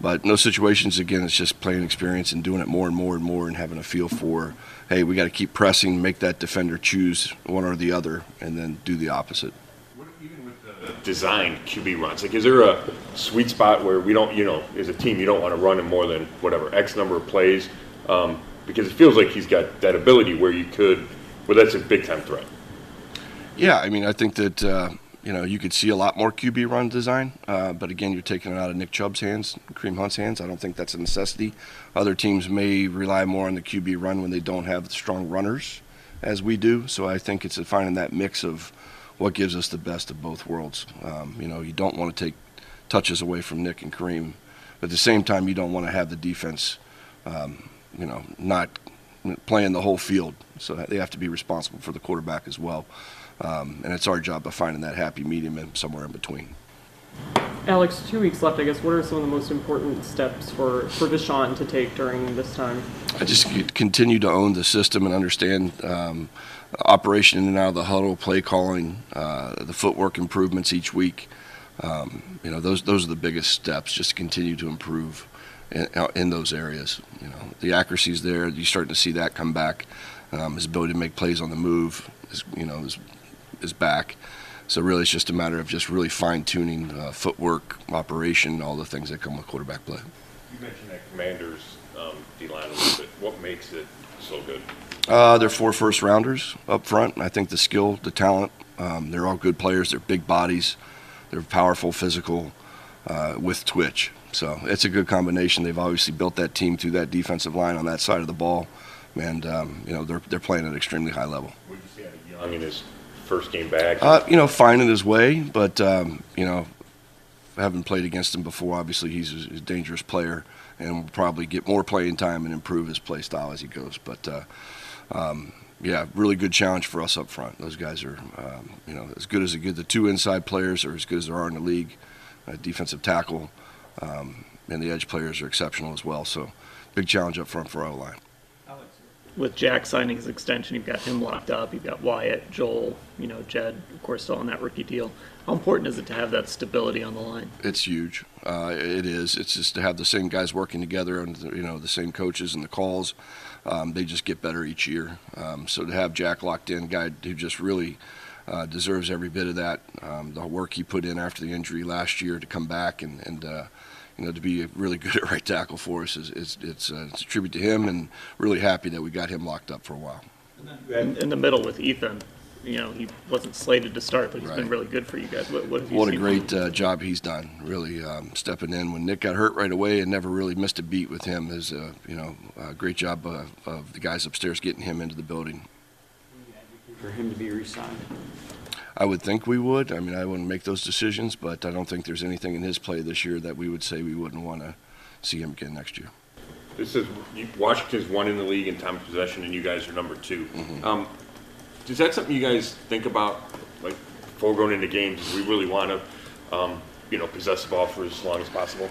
Speaker 16: But in those situations, again, it's just playing experience and doing it more and more and more and having a feel for, hey, we got to keep pressing, make that defender choose one or the other, and then do the opposite.
Speaker 18: What even with design QB runs. Like, is there a sweet spot where we don't, you know, as a team, you don't want to run him more than whatever X number of plays? Um, because it feels like he's got that ability where you could, well, that's a big time threat.
Speaker 16: Yeah, I mean, I think that uh, you know you could see a lot more QB run design, uh, but again, you're taking it out of Nick Chubb's hands, Kareem Hunt's hands. I don't think that's a necessity. Other teams may rely more on the QB run when they don't have strong runners, as we do. So I think it's finding that mix of what gives us the best of both worlds. Um, you know, you don't want to take touches away from Nick and Kareem, But at the same time, you don't want to have the defense, um, you know, not playing the whole field. So they have to be responsible for the quarterback as well. Um, and it's our job of finding that happy medium and somewhere in between.
Speaker 9: Alex, two weeks left, I guess. What are some of the most important steps for, for Deshaun to take during this time?
Speaker 16: I just continue to own the system and understand um, operation in and out of the huddle, play calling, uh, the footwork improvements each week. Um, you know, those those are the biggest steps. Just continue to improve in, in those areas. You know, the accuracy is there. You're starting to see that come back. Um, his ability to make plays on the move is, you know, is, is back. So really, it's just a matter of just really fine tuning uh, footwork, operation, all the things that come with quarterback play.
Speaker 18: You mentioned that Commanders um, D line a little bit. What makes it so good?
Speaker 16: Uh, they're four first rounders up front. I think the skill, the talent, um, they're all good players. They're big bodies. They're powerful, physical, uh, with twitch. So it's a good combination. They've obviously built that team through that defensive line on that side of the ball, and um, you know they're they're playing at an extremely high level.
Speaker 18: What did you see out of Young in his first game back?
Speaker 16: Uh, you know, finding his way, but um, you know, haven't played against him before. Obviously, he's a, a, dangerous player, and will probably get more playing time and improve his play style as he goes. But uh, um, yeah, really good challenge for us up front. Those guys are, um, you know, as good as good. The two inside players are as good as there are in the league. Uh, defensive tackle um, and the edge players are exceptional as well. So, big challenge up front for our line.
Speaker 19: With Jack signing his extension, you've got him locked up. You've got Wyatt, Joel, you know, Jed, of course, still on that rookie deal. How important is it to have that stability on the line?
Speaker 16: It's huge. Uh, it is. It's just to have the same guys working together and you know the same coaches and the calls. Um, they just get better each year. Um, so to have Jack locked in, guy who just really uh, deserves every bit of that. Um, the work he put in after the injury last year to come back and, and uh, you know to be really good at right tackle for us is, is it's, uh, it's a tribute to him and really happy that we got him locked up for a while.
Speaker 19: In, in the middle with Ethan, you know, he wasn't slated to start, but he's
Speaker 16: Right.
Speaker 19: been really good for you guys. What, what have you
Speaker 16: What a great uh, job he's done, really um, stepping in when Nick got hurt right away and never really missed a beat with him. Is uh, you know a great job of, of the guys upstairs getting him into the building.
Speaker 20: for him to be re-signed?
Speaker 16: I would think we would. I mean, I wouldn't make those decisions, but I don't think there's anything in his play this year that we would say we wouldn't want to see him again next year.
Speaker 18: This is Washington's one in the league in time of possession, and you guys are number 2
Speaker 16: Mm-hmm.
Speaker 18: Um, is that something you guys think about, like before going into games? We really want to, um, you know, possess the ball for as long as possible.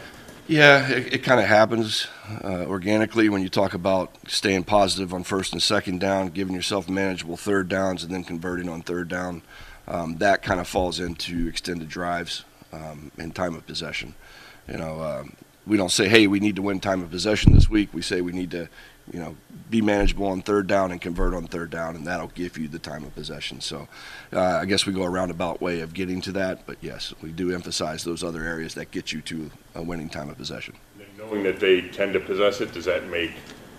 Speaker 16: Yeah, it, it kind of happens uh, organically when you talk about staying positive on first and second down, giving yourself manageable third downs, and then converting on third down. Um, that kind of falls into extended drives um, in time of possession. You know, um, we don't say, "Hey, we need to win time of possession this week." We say we need to, you know, be manageable on third down and convert on third down, and that'll give you the time of possession. So, uh, I guess we go a roundabout way of getting to that, but yes, we do emphasize those other areas that get you to a winning time of possession.
Speaker 18: Knowing that they tend to possess it, does that make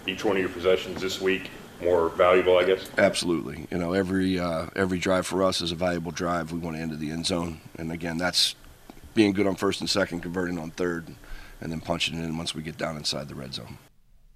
Speaker 18: each one of your possessions this week more valuable? I guess.
Speaker 16: Absolutely. You know, every uh, every drive for us is a valuable drive. We want to enter the end zone, and again, that's being good on first and second, converting on third, and then punching it in once we get down inside the red zone.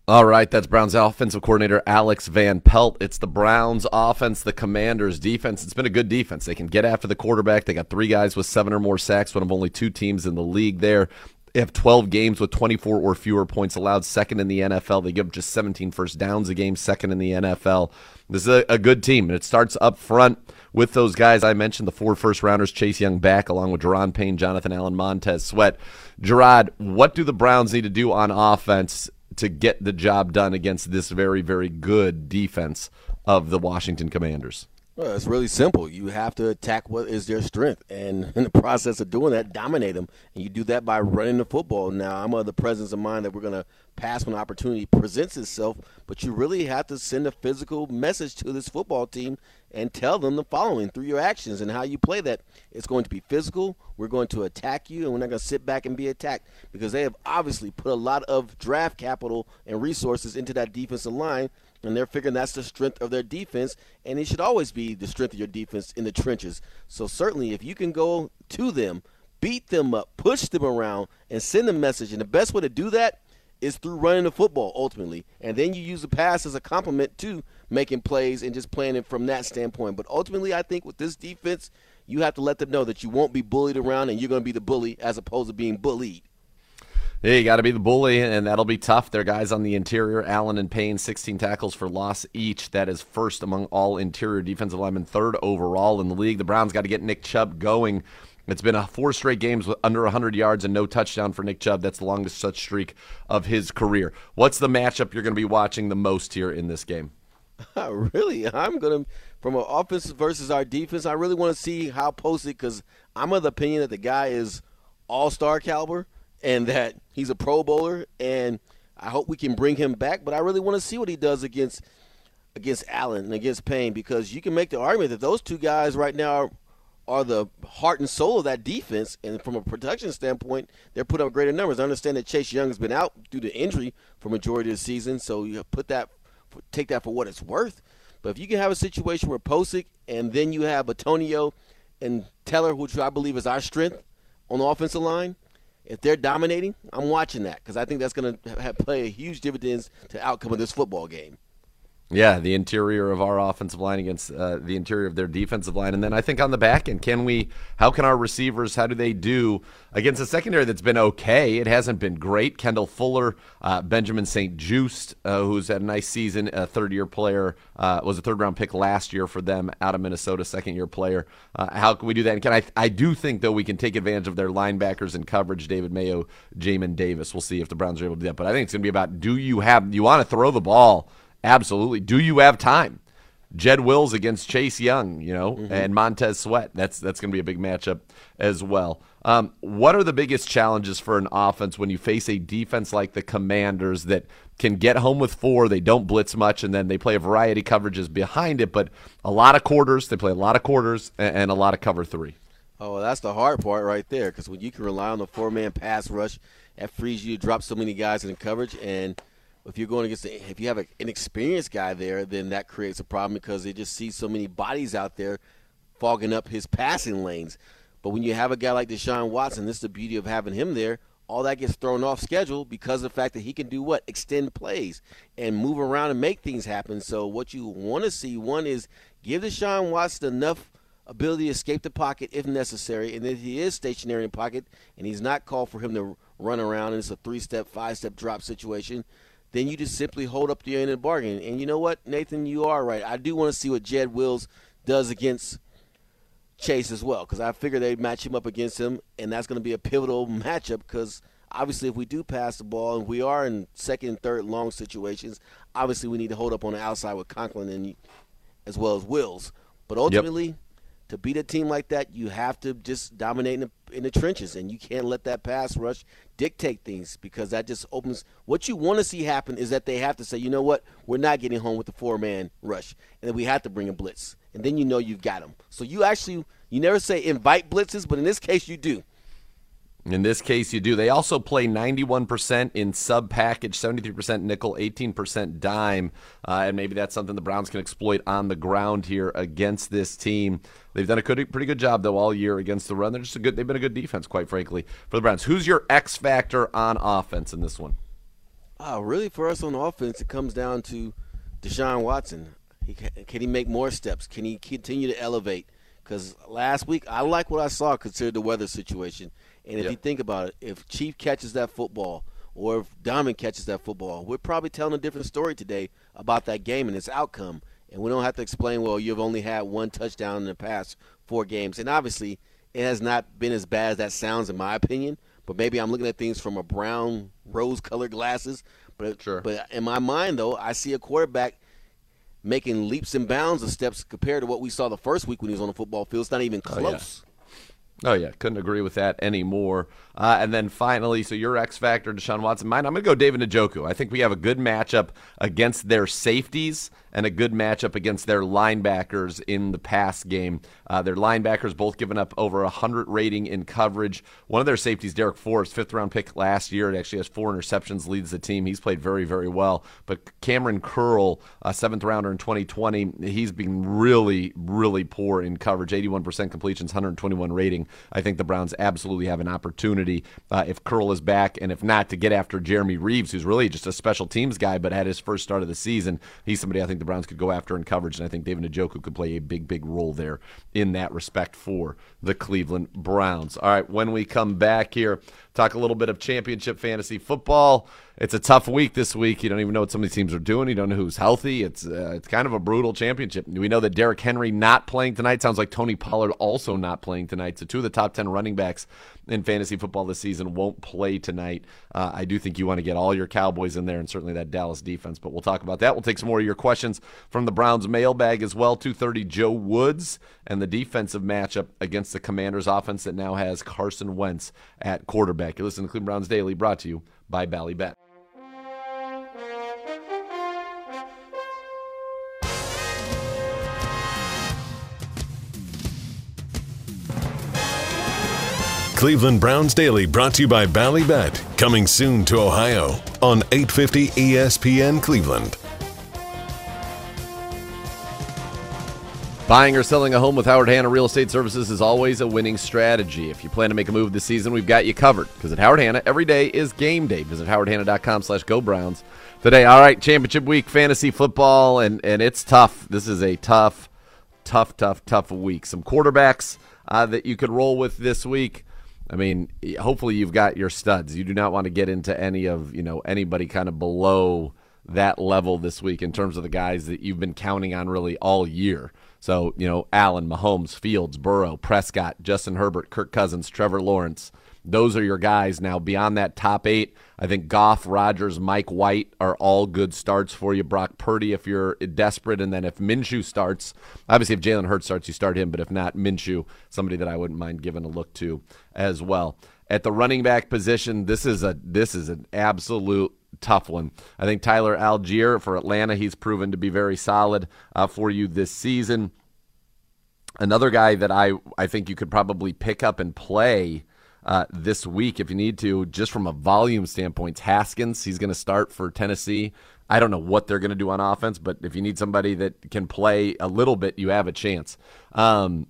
Speaker 2: All right, that's Browns offensive coordinator Alex Van Pelt. It's the Browns offense, the Commanders defense. It's been a good defense. They can get after the quarterback. They got three guys with seven or more sacks, one of only two teams in the league there. They have 12 games with 24 or fewer points allowed, second in the NFL. They give up just 17 first downs a game, second in the NFL. This is a, a good team, and it starts up front with those guys I mentioned, the four first rounders, Chase Young back, along with Daron Payne, Jonathan Allen, Montez Sweat. Gerard, what do the Browns need to do on offense to get the job done against this very, very good defense of the Washington Commanders?
Speaker 3: Well, it's really simple. You have to attack what is their strength, and in the process of doing that, dominate them. And you do that by running the football. Now, I'm of the presence of mind that we're going to pass when opportunity presents itself, but you really have to send a physical message to this football team and tell them the following through your actions and how you play that. It's going to be physical. We're going to attack you, and we're not going to sit back and be attacked because they have obviously put a lot of draft capital and resources into that defensive line and they're figuring that's the strength of their defense, and it should always be the strength of your defense in the trenches. So certainly, if you can go to them, beat them up, push them around, and send a message, and the best way to do that is through running the football ultimately, and then you use the pass as a complement to making plays and just playing it from that standpoint. But ultimately, I think with this defense, you have to let them know that you won't be bullied around, and you're going to be the bully as opposed to being bullied.
Speaker 2: Yeah, you got to be the bully, and that'll be tough. Their guys on the interior, Allen and Payne, 16 tackles for loss each. That is first among all interior defensive linemen, third overall in the league. The Browns got to get Nick Chubb going. It's been a four straight games with under 100 yards and no touchdown for Nick Chubb. That's the longest such streak of his career. What's the matchup you're going to be watching the most here in this game?
Speaker 3: really, I'm going to, from an offense versus our defense, I really want to see how posted because I'm of the opinion that the guy is all star caliber and that he's a Pro Bowler, and I hope we can bring him back. But I really want to see what he does against against Allen and against Payne because you can make the argument that those two guys right now are, are the heart and soul of that defense, and from a production standpoint, they're putting up greater numbers. I understand that Chase Young has been out due to injury for majority of the season, so you put that take that for what it's worth. But if you can have a situation where Pocic and then you have Bitonio and Teller, which I believe is our strength on the offensive line, if they're dominating, I'm watching that because I think that's going to play a huge dividends to outcome of this football game.
Speaker 2: Yeah, the interior of our offensive line against uh, the interior of their defensive line, and then I think on the back end, can we? How can our receivers? How do they do against a secondary that's been okay? It hasn't been great. Kendall Fuller, uh, Benjamin St-Juste, uh, who's had a nice season, a third-year player, uh, was a third-round pick last year for them out of Minnesota, second-year player. Uh, how can we do that? And can I? I do think though we can take advantage of their linebackers in coverage. David Mayo, Jamin Davis. We'll see if the Browns are able to do that. But I think it's going to be about do you have? You want to throw the ball? Absolutely. Do you have time? Jed Wills against Chase Young, you know, mm-hmm. and Montez Sweat. That's that's going to be a big matchup as well. Um, what are the biggest challenges for an offense when you face a defense like the Commanders that can get home with four? They don't blitz much, and then they play a variety of coverages behind it, but a lot of quarters. They play a lot of quarters and, and a lot of cover three.
Speaker 3: Oh, well, that's the hard part right there, because when you can rely on the four-man pass rush, that frees you to drop so many guys in coverage and – if you're going against, if you have an experienced guy there, then that creates a problem because they just see so many bodies out there fogging up his passing lanes. But when you have a guy like Deshaun Watson, this is the beauty of having him there. All that gets thrown off schedule because of the fact that he can do what? Extend plays and move around and make things happen. So what you want to see, one is give Deshaun Watson enough ability to escape the pocket if necessary, and if he is stationary in pocket and he's not called for him to run around and it's a three-step, five-step drop situation – then you just simply hold up the end of the bargain. And you know what, Nathan, you are right. I do want to see what Jed Wills does against Chase as well, because I figure they'd match him up against him, and that's going to be a pivotal matchup. Because obviously, if we do pass the ball and we are in second and third long situations, obviously we need to hold up on the outside with Conklin and as well as Wills. But ultimately. Yep to beat a team like that, you have to just dominate in the, in the, trenches, and you can't let that pass rush dictate things because that just opens. What you want to see happen is that they have to say, you know what, we're not getting home with the four man rush, and then we have to bring a blitz, and then you know you've got them. So you actually you never say invite blitzes, but in this case you do.
Speaker 2: In this case, you do. They also play 91% in sub package, 73% nickel, 18% dime. Uh, and maybe that's something the Browns can exploit on the ground here against this team. They've done a good, pretty good job, though, all year against the run. They're just a good, they've been a good defense, quite frankly, for the Browns. Who's your X factor on offense in this one?
Speaker 3: Uh, really, for us on offense, it comes down to Deshaun Watson. He, can he make more steps? Can he continue to elevate? Because last week, I like what I saw considered the weather situation. And if yep. you think about it, if Chief catches that football or if Diamond catches that football, we're probably telling a different story today about that game and its outcome. And we don't have to explain, well, you've only had one touchdown in the past four games. And obviously, it has not been as bad as that sounds, in my opinion. But maybe I'm looking at things from a brown, rose-colored glasses. But sure. but in my mind, though, I see a quarterback making leaps and bounds of steps compared to what we saw the first week when he was on the football field. It's not even close.
Speaker 2: Oh, yeah. Oh yeah, couldn't agree with that anymore. Uh, and then finally, so your X factor, Deshaun Watson. Mine, I'm going to go David Njoku. I think we have a good matchup against their safeties and a good matchup against their linebackers in the pass game. Uh, their linebackers both given up over 100 rating in coverage. One of their safeties, Darrick Forrest, fifth round pick last year, it actually has four interceptions, leads the team. He's played very, very well. But Kamren Curl, a seventh rounder in 2020, he's been really, really poor in coverage. 81% completions, 121 rating. I think the Browns absolutely have an opportunity opportunity uh, if Curl is back, and if not, to get after Jeremy Reaves, who's really just a special teams guy, but had his first start of the season. He's somebody I think the Browns could go after in coverage, and I think David Njoku could play a big, big role there in that respect for the Cleveland Browns. All right, when we come back here, talk a little bit of championship fantasy football. It's a tough week this week. You don't even know what some of these teams are doing. You don't know who's healthy. It's uh, it's kind of a brutal championship. We know that Derrick Henry not playing tonight. Sounds like Tony Pollard also not playing tonight. So two of the top ten running backs in fantasy football this season won't play tonight. Uh, I do think you want to get all your Cowboys in there and certainly that Dallas defense. But we'll talk about that. We'll take some more of your questions from the Browns mailbag as well. Two thirty Joe Woods and the defensive matchup against the Commanders offense that now has Carson Wentz at quarterback. You listen to Cleveland Browns Daily, brought to you by Bally Bet.
Speaker 1: Cleveland Browns Daily brought to you by Ballybet, coming soon to Ohio on 850 ESPN Cleveland.
Speaker 2: Buying or selling a home with Howard Hanna Real Estate Services is always a winning strategy. If you plan to make a move this season, we've got you covered. Because at Howard Hanna, every day is game day. Visit howardhanna.com slash go Browns today. All right, championship week, fantasy football, and, and it's tough. This is a tough, tough, tough, tough week. Some quarterbacks uh, that you could roll with this week. I mean, hopefully you've got your studs. You do not want to get into any of, you know, anybody kind of below that level this week in terms of the guys that you've been counting on really all year. So, you know, Allen, Mahomes, Fields, Burrow, Prescott, Justin Herbert, Kirk Cousins, Trevor Lawrence. Those are your guys. Now, beyond that top eight, I think Goff, Rodgers, Mike White are all good starts for you. Brock Purdy, if you're desperate. And then if Minshew starts, obviously, if Jalen Hurts starts, you start him. But if not, Minshew, somebody that I wouldn't mind giving a look to as well. At the running back position, this is a this is an absolute tough one. I think Tyler Allgeier for Atlanta, he's proven to be very solid uh, for you this season. Another guy that I I think you could probably pick up and play uh, this week if you need to, just from a volume standpoint. Haskins, he's going to start for Tennessee. I don't know what they're going to do on offense, but if you need somebody that can play a little bit, you have a chance. Um,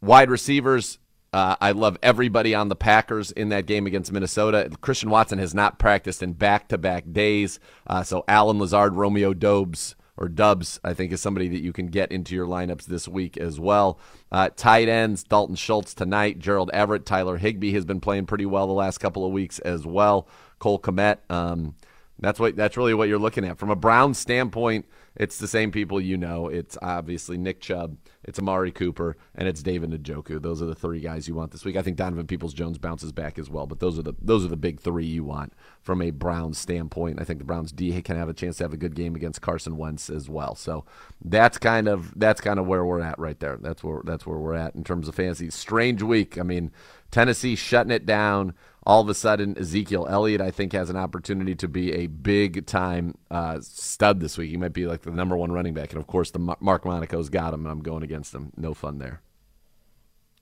Speaker 2: wide receivers, uh, I love everybody on the Packers in that game against Minnesota. Christian Watson has not practiced in back to back days. Uh, so Allen Lazard, Romeo Doubs, or Dubs, I think, is somebody that you can get into your lineups this week as well. Uh, tight ends, Dalton Schultz tonight, Gerald Everett, Tyler Higbee has been playing pretty well the last couple of weeks as well. Cole Kmet, um, that's what that's really what you're looking at from a Brown standpoint. It's the same people you know. It's obviously Nick Chubb, it's Amari Cooper, and it's David Njoku. Those are the three guys you want this week. I think Donovan Peoples Jones bounces back as well, but those are the those are the big three you want from a Browns standpoint. I think the Browns D can have a chance to have a good game against Carson Wentz as well. So that's kind of that's kind of where we're at right there. That's where that's where we're at in terms of fantasy. Strange week. I mean, Tennessee shutting it down all of a sudden Ezekiel Elliott I think has an opportunity to be a big time uh, stud this week. He might be like the number one running back, and of course the Mark Monaco's got him, and I'm going against him. No fun there.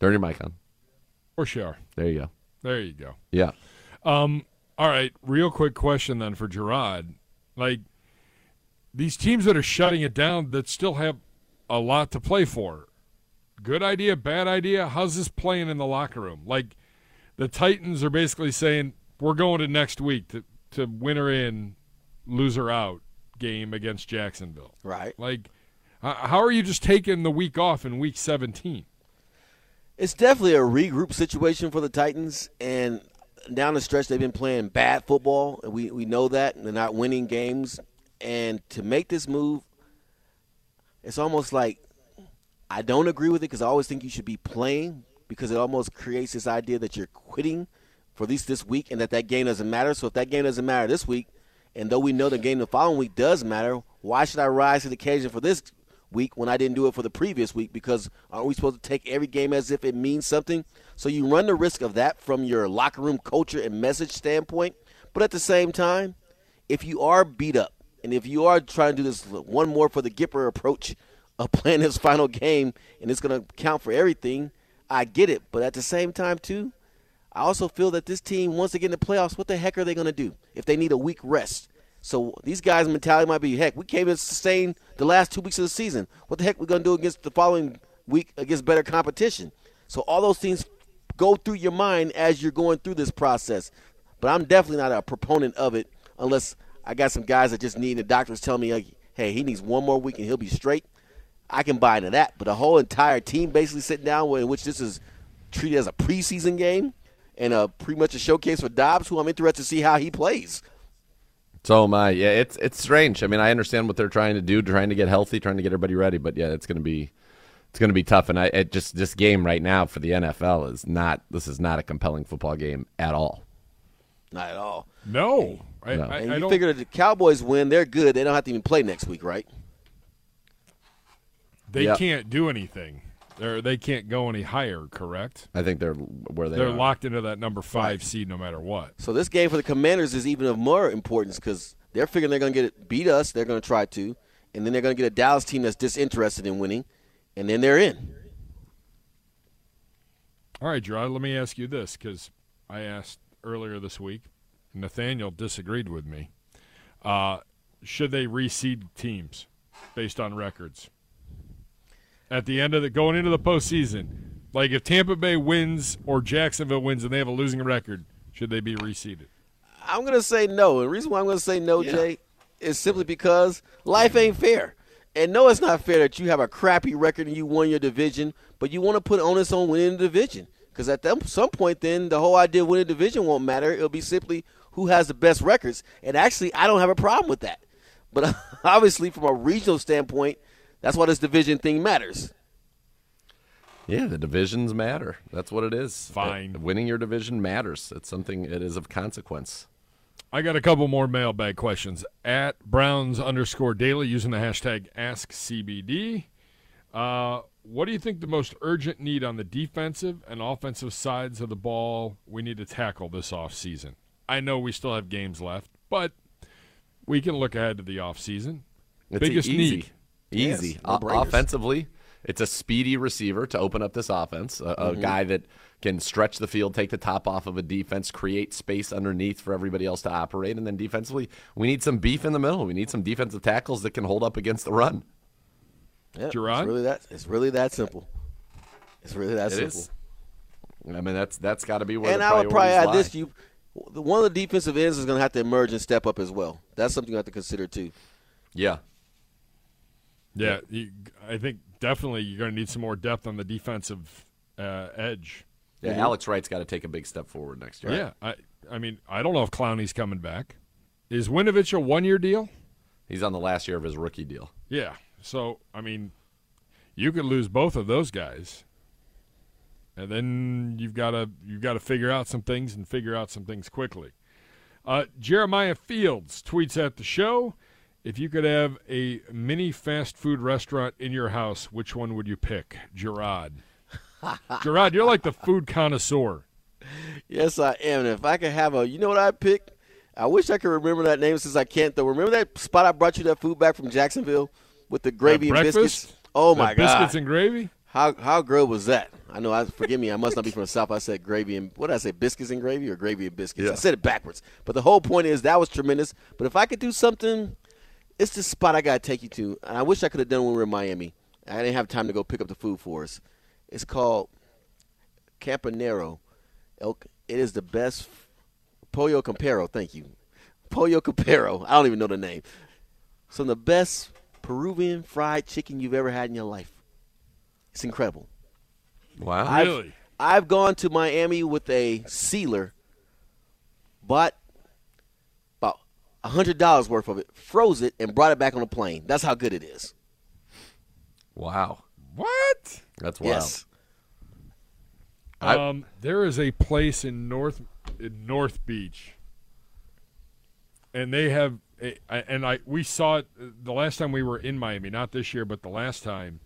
Speaker 2: Turn your mic on.
Speaker 14: For sure.
Speaker 2: There you go.
Speaker 14: There you go.
Speaker 2: Yeah.
Speaker 14: Um. All right. Real quick question then for Gerard. Like these teams that are shutting it down that still have a lot to play for. Good idea, bad idea. How's this playing in the locker room? Like the Titans are basically saying we're going to next week to to winner in, loser out game against Jacksonville.
Speaker 3: Right.
Speaker 14: Like, how are you just taking the week off in week 17?
Speaker 3: It's definitely a regroup situation for the Titans, and down the stretch they've been playing bad football, and we we know that and they're not winning games. And to make this move, it's almost like I don't agree with it because I always think you should be playing because it almost creates this idea that you're quitting for at least this week and that that game doesn't matter. So if that game doesn't matter this week, and though we know the game the following week does matter, why should I rise to the occasion for this week when I didn't do it for the previous week? Because aren't we supposed to take every game as if it means something? So you run the risk of that from your locker room culture and message standpoint. But at the same time, if you are beat up and if you are trying to do this one more for the Gipper approach of playing this final game and it's going to count for everything – I get it, but at the same time too, I also feel that this team once they get in the playoffs, what the heck are they going to do if they need a week rest? So these guys' mentality might be, heck, we came in sustain the last two weeks of the season. What the heck we going to do against the following week against better competition? So all those things go through your mind as you're going through this process. But I'm definitely not a proponent of it unless I got some guys that just need the doctors telling me like, hey, he needs one more week and he'll be straight. I can buy into that. But a whole entire team basically sitting down in which this is treated as a preseason game and a pretty much a showcase for Dobbs, who I'm interested to see how he plays.
Speaker 2: So am I. Yeah, it's it's strange. I mean, I understand what they're trying to do, trying to get healthy, trying to get everybody ready, but yeah, it's going to be it's going to be tough. And I it just this game right now for the NFL is not this is not a compelling football game at all.
Speaker 3: Not at all.
Speaker 14: No, I,
Speaker 2: No.
Speaker 14: I,
Speaker 3: And you
Speaker 14: don't.
Speaker 3: figure that the Cowboys win, they're good. They don't have to even play next week, right?
Speaker 14: They
Speaker 2: Yep.
Speaker 14: can't do anything. They're they can't go any higher. Correct.
Speaker 2: I think they're where they
Speaker 14: They're
Speaker 2: are.
Speaker 14: locked into that number five seed no matter what.
Speaker 3: So this game for the Commanders is even of more importance because they're figuring they're going to get it, beat us. They're going to try to, and then they're going to get a Dallas team that's disinterested in winning, and then they're in.
Speaker 14: All right, Gerard. Let me ask you this because I asked earlier this week. Nathaniel disagreed with me. Uh, should they reseed teams based on records at the end of the going into the postseason? Like if Tampa Bay wins or Jacksonville wins and they have a losing record, should they be reseeded?
Speaker 3: I'm going to say no. And the reason why I'm going to say no, Jay, is simply because life ain't fair. And no, it's not fair that you have a crappy record and you won your division, but you want to put onus on winning the division. Because at them, some point, then the whole idea of winning the division won't matter. It'll be simply who has the best records. And actually, I don't have a problem with that. But obviously, from a regional standpoint, that's why this division thing matters.
Speaker 2: Yeah, the divisions matter. That's what it is.
Speaker 14: Fine.
Speaker 2: Uh, winning your division matters. It's something it is of consequence.
Speaker 14: I got a couple more mailbag questions at Browns underscore daily using the hashtag AskCBD. Uh, what do you think the most urgent need on the defensive and offensive sides of the ball we need to tackle this offseason? I know we still have games left, but we can look ahead to the offseason.
Speaker 2: It's
Speaker 14: Biggest
Speaker 2: easy.
Speaker 14: need.
Speaker 2: Easy.
Speaker 3: Yes,
Speaker 2: O-
Speaker 3: no-brainers.
Speaker 2: offensively, it's a speedy receiver to open up this offense. A, a
Speaker 3: Mhm.
Speaker 2: guy that can stretch the field, take the top off of a defense, create space underneath for everybody else to operate. And then defensively, we need some beef in the middle. We need some defensive tackles that can hold up against the run.
Speaker 3: Yeah,
Speaker 14: Gerard?
Speaker 3: It's really that. It's really that simple. It's really that
Speaker 2: It
Speaker 3: simple.
Speaker 2: is. I mean, that's that's got to be where
Speaker 3: and
Speaker 2: the
Speaker 3: I would probably
Speaker 2: priorities
Speaker 3: add this:
Speaker 2: lie.
Speaker 3: you, one of the defensive ends is going to have to emerge and step up as well. That's something you have to consider too.
Speaker 2: Yeah.
Speaker 14: Yeah, you, I think definitely you're going to need some more depth on the defensive uh, edge.
Speaker 2: Yeah, Alex Wright's got to take a big step forward next year.
Speaker 14: Yeah, I, I mean, I don't know if Clowney's coming back. Is Winovich a one-year deal?
Speaker 2: He's on the last year of his rookie deal.
Speaker 14: Yeah. So I mean, you could lose both of those guys, and then you've got to you've got to figure out some things and figure out some things quickly. Uh, Jeremiah Fields tweets at the show. If you could have a mini fast food restaurant in your house, which one would you pick? Gerard. Gerard, you're like the food connoisseur.
Speaker 3: Yes, I am. And if I could have a, you know what I'd pick? I wish I could remember that name since I can't though. Remember that spot I brought you that food back from Jacksonville with the gravy and biscuits? Oh my god!
Speaker 14: biscuits and gravy.
Speaker 3: How how good was that? I know. I forgive me. I must not be from the south. I said gravy and what did I say? Biscuits and gravy or gravy and biscuits? I said it backwards. But the whole point is that was tremendous. But if I could do something, it's the spot I gotta take you to. And I wish I could have done when we were in Miami. I didn't have time to go pick up the food for us. It's called Campanero. El- It is the best pollo campero. Thank you, pollo campero. I don't even know the name. Some of the best Peruvian fried chicken you've ever had in your life. It's incredible.
Speaker 2: Wow.
Speaker 3: I've,
Speaker 14: Really?
Speaker 3: I've gone to Miami with a sealer, bought about hundred dollars worth of it, froze it, and brought it back on a plane. That's how good it is.
Speaker 2: Wow.
Speaker 14: What?
Speaker 2: That's wild.
Speaker 3: Yes.
Speaker 2: I-
Speaker 14: Um, there is a place in North in North Beach, and they have, a, and I we saw it the last time we were in Miami, not this year, but the last time.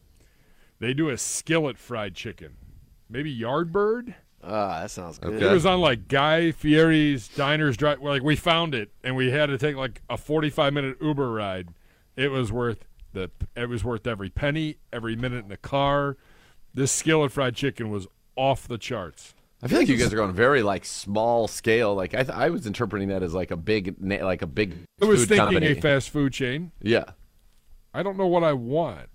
Speaker 14: They do a skillet fried chicken, maybe Yardbird.
Speaker 3: Ah, that sounds good.
Speaker 14: It was on like Guy Fieri's Diners Drive. Like we found it, and we had to take like a forty-five minute Uber ride. It was worth the. It was worth every penny, every minute in the car. This skillet fried chicken was off the charts.
Speaker 2: I feel like you guys are going very like small scale. Like I, th- I was interpreting that as like a big, na- like a big.
Speaker 14: I was
Speaker 2: food
Speaker 14: thinking
Speaker 2: company.
Speaker 14: a fast food chain.
Speaker 2: Yeah.
Speaker 14: I don't know what I want.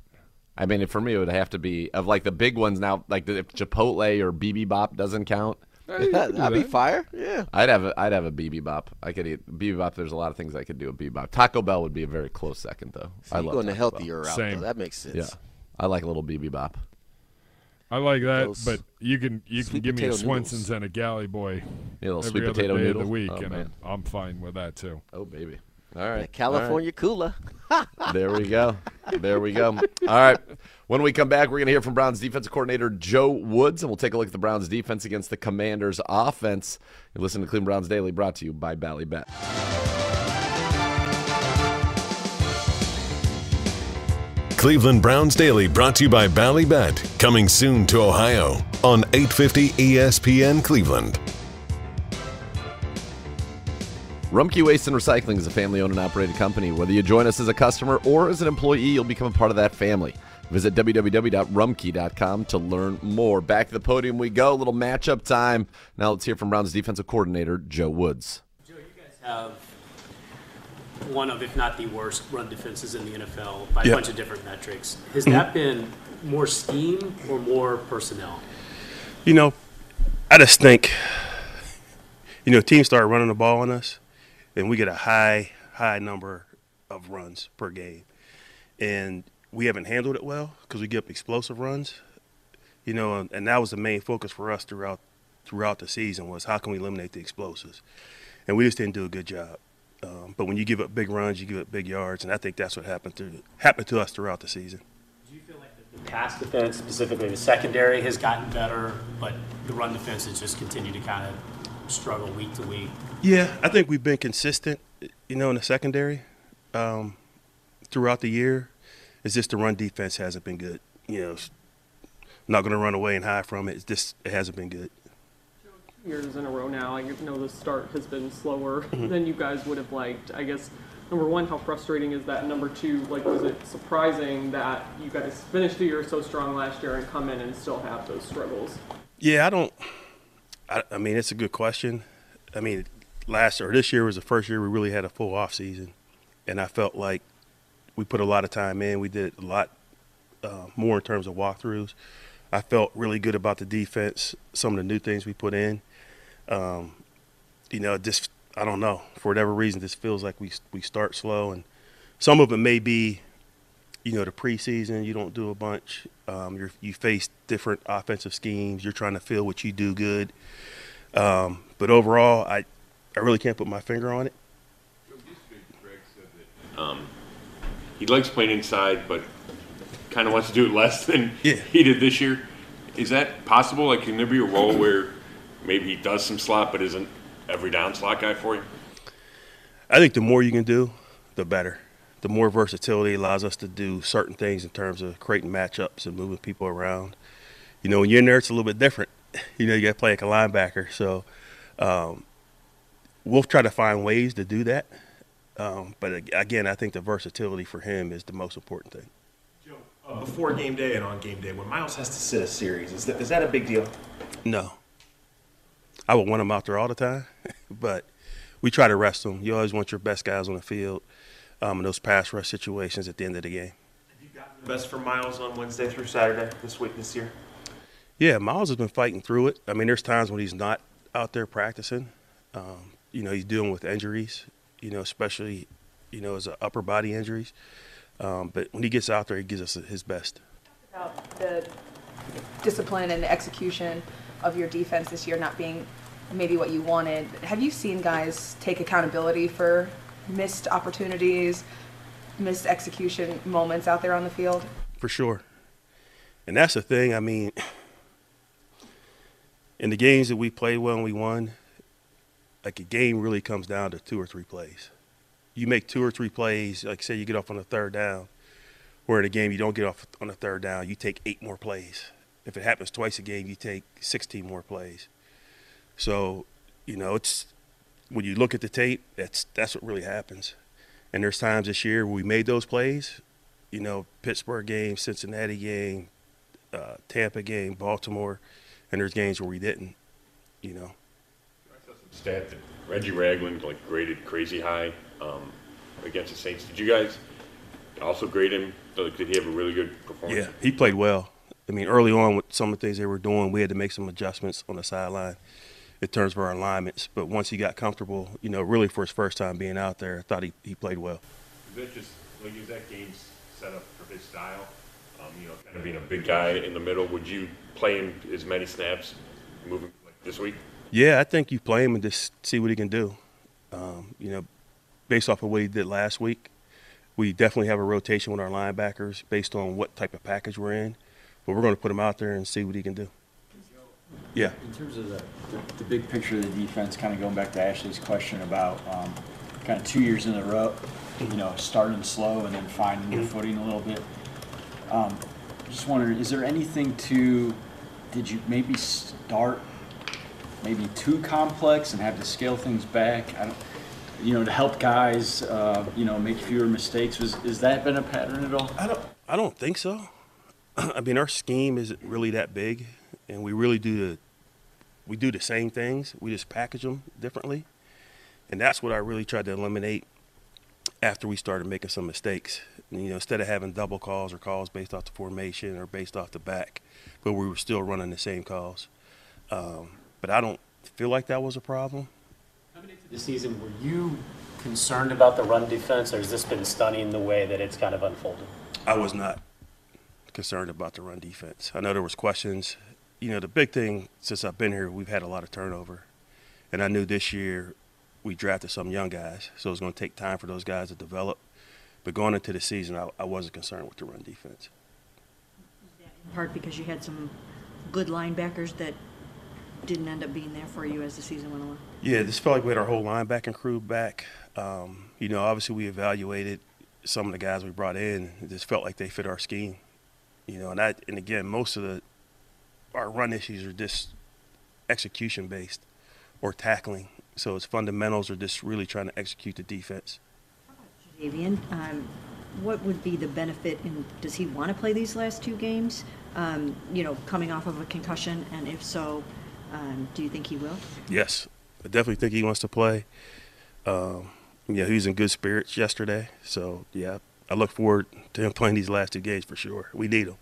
Speaker 2: I mean, for me, it would have to be of like the big ones now. Like if Chipotle or Bibibop doesn't count, uh,
Speaker 3: That'd be fire. Yeah.
Speaker 2: I'd have a, I'd have a Bibibop. I could eat Bibibop. There's a lot of things I could do with Bibibop. Taco Bell would be a very close second, though.
Speaker 3: So
Speaker 2: I
Speaker 3: you're
Speaker 2: love
Speaker 3: going the
Speaker 2: Taco Bell.
Speaker 3: healthier route, though. Same. That makes sense.
Speaker 2: Yeah, I like a little Bibibop.
Speaker 14: I like that,
Speaker 2: Those
Speaker 14: but you can you can give me a
Speaker 2: potato
Speaker 14: Swenson's and a Galley Boy
Speaker 2: Yeah, a little
Speaker 14: every
Speaker 2: sweet
Speaker 14: other
Speaker 2: potato
Speaker 14: day
Speaker 2: noodle.
Speaker 14: of the week,
Speaker 2: Oh,
Speaker 14: and
Speaker 2: man.
Speaker 14: I'm, I'm fine with that too.
Speaker 2: Oh baby, all right,
Speaker 3: California cooler.
Speaker 2: there we go. There we go. All right. When we come back, we're going to hear from Browns defensive coordinator Joe Woods, and we'll take a look at the Browns defense against the Commanders offense. You listen to Cleveland Browns Daily, brought to you by Ballybet.
Speaker 1: Cleveland Browns Daily brought to you by Ballybet. Coming soon to Ohio on 850 ESPN Cleveland.
Speaker 2: Rumpke Waste and Recycling is a family owned and operated company. Whether you join us as a customer or as an employee, you'll become a part of that family. Visit www.rumpke.com to learn more. Back to the podium we go. A little matchup time. Now let's hear from Browns defensive coordinator Joe Woods.
Speaker 17: Joe, you guys have one of, if not the worst, run defenses in the NFL by a bunch of different metrics. Has
Speaker 21: Mhm.
Speaker 17: that been more scheme or more personnel?
Speaker 21: You know, I just think, you know, teams start running the ball on us, and we get a high, high number of runs per game. And we haven't handled it well because we give up explosive runs. You know, and, and that was the main focus for us throughout throughout the season was how can we eliminate the explosives, and we just didn't do a good job. Um, but when you give up big runs, you give up big yards, and I think that's what happened to happened to us throughout the season.
Speaker 17: Do you feel like the pass defense, specifically the secondary, has gotten better, but the run defense has just continued to kind of struggle week to week.
Speaker 21: Yeah, I think we've been consistent, you know, in the secondary um, throughout the year. It's just the run defense hasn't been good. You know, not going to run away and hide from it. It's just it hasn't been good.
Speaker 9: Two years in a row now. I know the start has been slower
Speaker 21: Mhm.
Speaker 9: than you guys would have liked. I guess number one, how frustrating is that? Number two, like was it surprising that you guys finished the year so strong last year and come in and still have those struggles?
Speaker 21: Yeah, I don't. I, I mean, it's a good question. I mean, last or this year was the first year we really had a full off season, and I felt like we put a lot of time in. We did a lot uh, more in terms of walkthroughs. I felt really good about the defense, some of the new things we put in. Um, you know, just I don't know for whatever reason, this feels like we we start slow, and some of it may be, you know, the preseason. You don't do a bunch. Um, you you face different offensive schemes. You're trying to feel what you do good. Um, but overall, I I really can't put my finger on it.
Speaker 18: Um, he likes playing inside, but kind of wants to do it less than he did this year. Is that possible? Like, can there be a role where maybe he does some slot, but isn't every down slot guy for you?
Speaker 21: I think the more you can do, the better. The more versatility allows us to do certain things in terms of creating matchups and moving people around. You know, when you're in there, it's a little bit different. You know, you got to play like a linebacker. So um, we'll try to find ways to do that. Um, but again, I think the versatility for him is the most important thing.
Speaker 22: Uh, before game day and on game day, when Myles has to sit a series, is that, is that a big deal?
Speaker 21: No. I would want him out there all the time, but we try to rest him. You always want your best guys on the field um, in those pass rush situations at the end of the game.
Speaker 22: The best for Myles on Wednesday through Saturday this week this year.
Speaker 21: Yeah, Myles has been fighting through it. I mean, there's times when he's not out there practicing. Um, you know, he's dealing with injuries. You know, especially you know his upper body injuries. Um, but when he gets out there, he gives us his best.
Speaker 23: about the discipline and the execution of your defense this year not being maybe what you wanted. Have you seen guys take accountability for missed opportunities, missed execution moments out there on the field?
Speaker 21: For sure. And that's the thing. I mean, in the games that we played well and we won, like a game really comes down to two or three plays. You make two or three plays, like say you get off on the third down, where in a game you don't get off on the third down, you take eight more plays. If it happens twice a game, you take 16 more plays. So, you know, it's when you look at the tape, that's that's what really happens. And there's times this year where we made those plays, you know, Pittsburgh game, Cincinnati game, uh, Tampa game, Baltimore, and there's games where we didn't, you know.
Speaker 18: Stat that Reggie Ragland like graded crazy high um, against the Saints. Did you guys also grade him? Like, did he have a really good performance?
Speaker 21: Yeah, he played well. I mean, early on with some of the things they were doing, we had to make some adjustments on the sideline in terms of our alignments. But once he got comfortable, you know, really for his first time being out there, I thought he, he played well.
Speaker 18: Is that just like is that game set up for his style? Um, you know, kind of being a big guy in the middle. Would you play him as many snaps moving like this week?
Speaker 21: Yeah, I think you play him and just see what he can do. Um, you know, based off of what he did last week, we definitely have a rotation with our linebackers based on what type of package we're in. But we're going to put him out there and see what he can do. Yeah.
Speaker 20: In terms of the, the, the big picture of the defense, kind of going back to Ashley's question about um, kind of two years in a row, you know, starting slow and then finding your footing a little bit. Um, just wondering, is there anything to, did you maybe start maybe too complex and have to scale things back? You know, to help guys, uh, you know, make fewer mistakes. Was is that been a pattern at all?
Speaker 21: I don't. I don't think so. I mean, our scheme isn't really that big, and we really do the we do the same things. We just package them differently, and that's what I really tried to eliminate after we started making some mistakes. You know, instead of having double calls or calls based off the formation or based off the back, but we were still running the same calls. Um, but I don't feel like that was a problem.
Speaker 17: Coming into the season, were you concerned about the run defense, or has this been stunning the way that it's kind of unfolded?
Speaker 21: I was not concerned about the run defense. I know there was questions. You know, the big thing since I've been here, we've had a lot of turnover, and I knew this year we drafted some young guys, so it was going to take time for those guys to develop. But going into the season, I, I wasn't concerned with the run defense.
Speaker 5: In part because you had some good linebackers that didn't end up being there for you as the season went along.
Speaker 21: Yeah, this felt like we had our whole linebacking crew back. Um, you know, obviously we evaluated some of the guys we brought in. It just felt like they fit our scheme. You know, and that, and again, most of the our run issues are just execution based or tackling. So its fundamentals are just really trying to execute the defense.
Speaker 5: Jadeveon, um, what would be the benefit in, does he want to play these last two games? Um, you know, coming off of a concussion, and if so, um, do you think he will?
Speaker 21: Yes, I definitely think he wants to play. Um, yeah, he was in good spirits yesterday. So, yeah, I look forward to him playing these last two games for sure. We need him.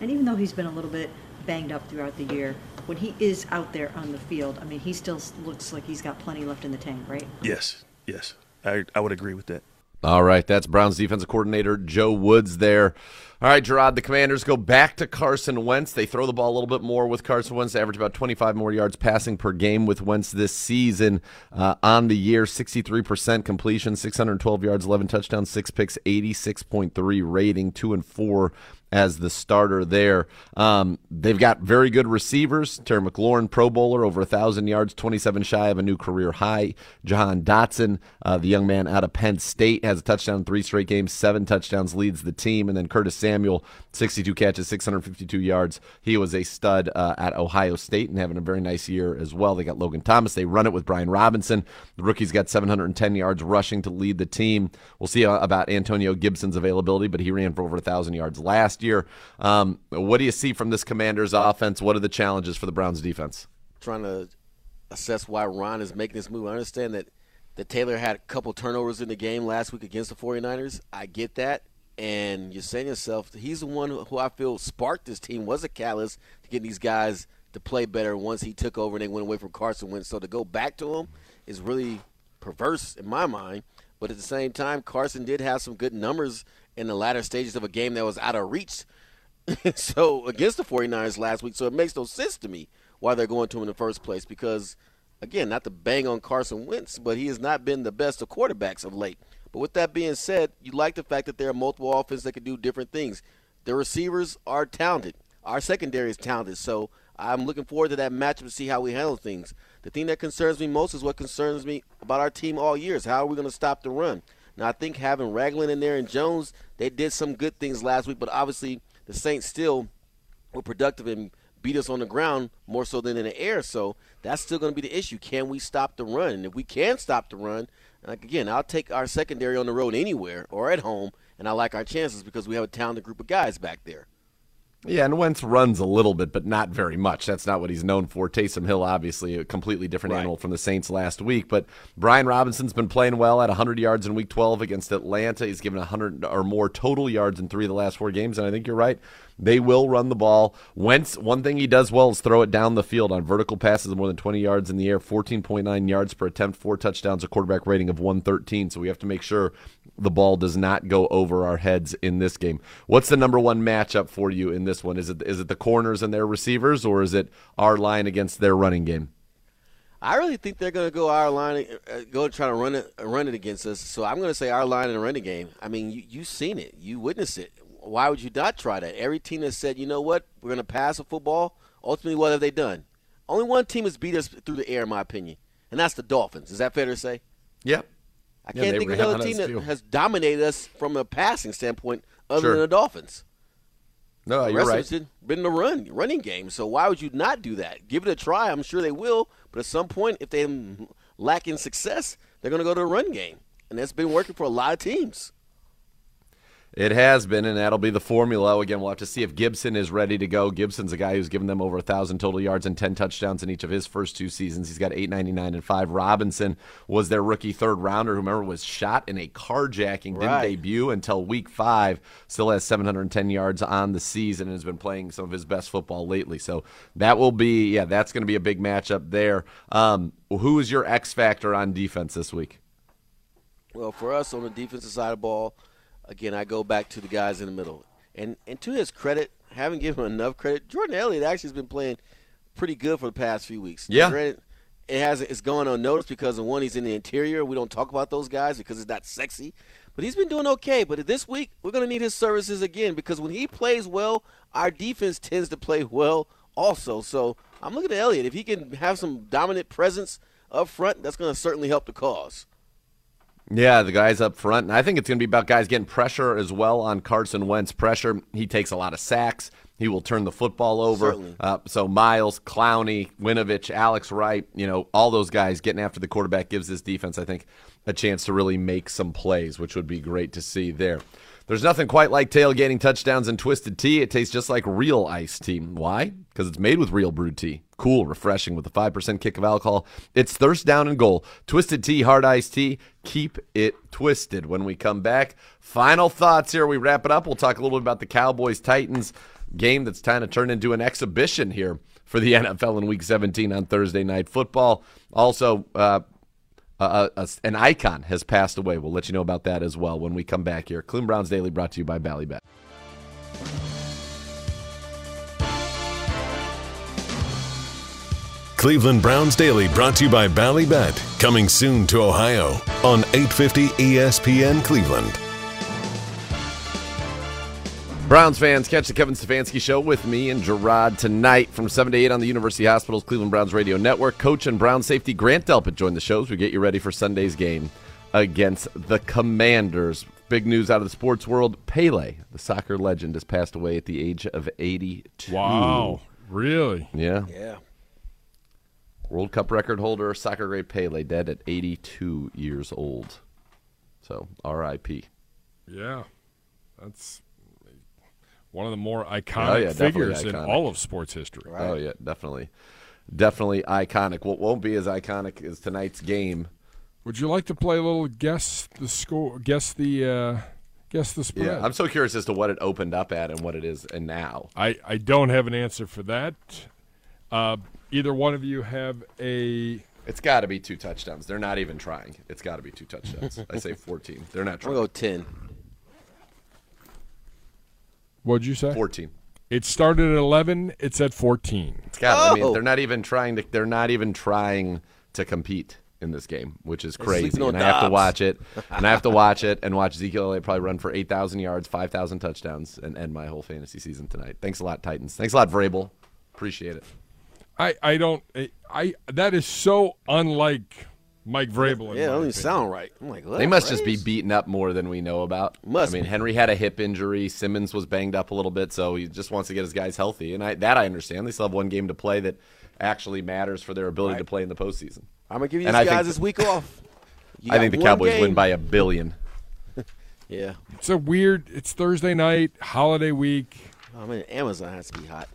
Speaker 5: And even though he's been a little bit banged up throughout the year, when he is out there on the field, I mean, he still looks like he's got plenty left in the tank, right?
Speaker 21: Yes, yes. I, I would agree with that.
Speaker 2: All right, that's Browns defensive coordinator Joe Woods there. All right, Gerard, the Commanders go back to Carson Wentz. They throw the ball a little bit more with Carson Wentz, average about 25 more yards passing per game with Wentz this season. Uh, on the year, 63% completion, 612 yards, 11 touchdowns, 6 picks, 86.3 rating, 2 and 4 as the starter there. Um, they've got very good receivers. Terry McLaurin, Pro Bowler, over 1,000 yards, 27 shy of a new career high. Jahan Dotson, uh, the young man out of Penn State, has a touchdown in three straight games, seven touchdowns, leads the team. And then Curtis Samuel, 62 catches, 652 yards. He was a stud uh, at Ohio State and having a very nice year as well. They got Logan Thomas. They run it with Brian Robinson. The rookie's got 710 yards rushing to lead the team. We'll see uh, about Antonio Gibson's availability, but he ran for over 1,000 yards last year. Um, what do you see from this Commanders offense? What are the challenges for the Browns defense?
Speaker 3: Trying to assess why Ron is making this move. I understand that, that Taylor had a couple turnovers in the game last week against the 49ers. I get that. And you're saying to yourself, he's the one who I feel sparked this team, was a catalyst to getting these guys to play better once he took over and they went away from Carson Wentz. So to go back to him is really perverse in my mind. But at the same time, Carson did have some good numbers in the latter stages of a game that was out of reach. so against the 49ers last week. So it makes no sense to me why they're going to him in the first place because, again, not to bang on Carson Wentz, but he has not been the best of quarterbacks of late. But with that being said, you like the fact that there are multiple offenses that can do different things. The receivers are talented. Our secondary is talented. So I'm looking forward to that matchup to see how we handle things. The thing that concerns me most is what concerns me about our team all years. how are we going to stop the run? Now, I think having Ragland in there and Jones, they did some good things last week, but obviously the Saints still were productive and beat us on the ground more so than in the air. So that's still going to be the issue. Can we stop the run? And if we can stop the run, like again, I'll take our secondary on the road anywhere or at home, and I like our chances because we have a talented group of guys back there.
Speaker 2: Yeah, and Wentz runs a little bit, but not very much. That's not what he's known for. Taysom Hill, obviously, a completely different
Speaker 3: Right.
Speaker 2: animal from the Saints last week. But Brian Robinson's been playing well at 100 yards in Week 12 against Atlanta. He's given 100 or more total yards in three of the last four games, and I think you're right. They will run the ball. Wentz, one thing he does well is throw it down the field on vertical passes of more than 20 yards in the air, 14.9 yards per attempt, four touchdowns, a quarterback rating of 113. So we have to make sure the ball does not go over our heads in this game. What's the number one matchup for you in this one? Is it is it the corners and their receivers, or is it our line against their running game?
Speaker 3: I really think they're going to go our line, uh, go try to run it, run it against us. So I'm going to say our line in the running game. I mean, you you seen it, you witnessed it. Why would you not try that? Every team that said, you know what, we're going to pass a football. Ultimately, what have they done? Only one team has beat us through the air, in my opinion, and that's the Dolphins. Is that fair to say?
Speaker 2: Yep.
Speaker 3: I
Speaker 2: Yeah,
Speaker 3: can't
Speaker 2: they
Speaker 3: think of another team that
Speaker 2: too.
Speaker 3: has dominated us from a passing standpoint other
Speaker 2: Sure.
Speaker 3: than the Dolphins.
Speaker 2: No,
Speaker 3: The
Speaker 2: you're
Speaker 3: rest of
Speaker 2: right.
Speaker 3: it's been- been the run running game. So why would you not do that? Give it a try. I'm sure they will. But at some point, if they lack in success, they're going to go to the run game, and that's been working for a lot of teams.
Speaker 2: It has been, and that'll be the formula. Again, we'll have to see if Gibson is ready to go. Gibson's a guy who's given them over a thousand total yards and ten touchdowns in each of his first two seasons. He's got eight ninety nine and five. Robinson was their rookie third rounder. Who remember was shot in a carjacking, didn't debut until week five. Still has seven hundred and ten yards on the season and has been playing some of his best football lately. So that will be, yeah, that's going to be a big matchup there. Um, who is your X factor on defense this week?
Speaker 3: Well, for us on the defensive side of the ball, again, I go back to the guys in the middle. And and to his credit, haven't given him enough credit. Jordan Elliott actually has been playing pretty good for the past few weeks.
Speaker 2: Yeah.
Speaker 3: Granted, it has it's going unnoticed because of one, he's in the interior. We don't talk about those guys because it's not sexy. But he's been doing okay. But this week, we're going to need his services again because when he plays well, our defense tends to play well also. So I'm looking at Elliott. If he can have some dominant presence up front, that's going to certainly help the cause.
Speaker 2: Yeah, the guys up front. And I think it's going to be about guys getting pressure as well on Carson Wentz. Pressure. He takes a lot of sacks. He will turn the football over. Uh, so Myles, Clowney, Winovich, Alex Wright, you know, all those guys getting after the quarterback gives this defense, I think, a chance to really make some plays, which would be great to see there. There's nothing quite like tailgating touchdowns and twisted tea. It tastes just like real iced tea. Why? Because it's made with real brewed tea. Cool, refreshing with a 5% kick of alcohol. It's thirst down and goal. Twisted tea, hard iced tea. Keep it twisted. When we come back, final thoughts here. We wrap it up. We'll talk a little bit about the Cowboys Titans game that's kind of turned into an exhibition here for the NFL in Week 17 on Thursday Night Football. Also, uh, uh, an icon has passed away. We'll let you know about that as well when we come back here. Cleveland Browns Daily brought to you by Ballybet.
Speaker 1: Cleveland Browns Daily brought to you by Ballybet. Coming soon to Ohio on 850 ESPN Cleveland.
Speaker 2: Browns fans, catch the Kevin Stefanski Show with me and Gerard tonight from 7 to 8 on the University Hospital's Cleveland Browns Radio Network. Coach and Brown safety Grant Delpit joined the show as we get you ready for Sunday's game against the Commanders. Big news out of the sports world Pele, the soccer legend, has passed away at the age of 82.
Speaker 14: Wow. Really?
Speaker 2: Yeah.
Speaker 3: Yeah.
Speaker 2: World Cup record holder, soccer great Pele, dead at 82 years old. So, RIP.
Speaker 14: Yeah. That's one of the more iconic
Speaker 2: Oh, yeah, definitely
Speaker 14: figures in all of sports history.
Speaker 2: Oh yeah, definitely, definitely iconic. What won't be as iconic as tonight's game.
Speaker 14: Would you like to play a little guess the score? Guess the uh, guess the spread.
Speaker 2: Yeah, I'm so curious as to what it opened up at and what it is and now.
Speaker 14: I, I don't have an answer for that. Uh, either one of you have a.
Speaker 2: It's got to be two touchdowns. They're not even trying. It's got to be two touchdowns. I say 14. They're not trying.
Speaker 3: going to go 10.
Speaker 14: What'd you say?
Speaker 2: 14.
Speaker 14: It started at 11. It's at 14.
Speaker 2: It's got. I mean,
Speaker 3: Oh!
Speaker 2: they're not even trying to. They're not even trying to compete in this game, which is crazy. And I have to watch it. And I have to watch it and watch Ezekiel Elliott probably run for 8,000 yards, 5,000 touchdowns, and end my whole fantasy season tonight. Thanks a lot, Titans. Thanks a lot, Vrabel. Appreciate it.
Speaker 14: I, I don't. I, I That is so unlike Mike Vrabel. in
Speaker 3: Yeah, it
Speaker 14: my
Speaker 3: don't sound right. I'm like.
Speaker 2: They must just be
Speaker 3: Braves?
Speaker 2: beaten up more than we know about.
Speaker 3: Must
Speaker 2: I mean,
Speaker 3: be.
Speaker 2: Henry had a hip injury. Simmons was banged up a little bit, so he just wants to get his guys healthy. And I, that I understand. They still have one game to play that actually matters for their ability to play in the postseason.
Speaker 3: I'm going to give you
Speaker 2: And
Speaker 3: these
Speaker 2: I think-
Speaker 3: guys this week off. You
Speaker 2: I think the Cowboys
Speaker 3: game.
Speaker 2: win by a billion.
Speaker 3: Yeah.
Speaker 14: It's a weird. It's Thursday night, holiday week.
Speaker 3: Oh, I mean, Amazon has to be hot.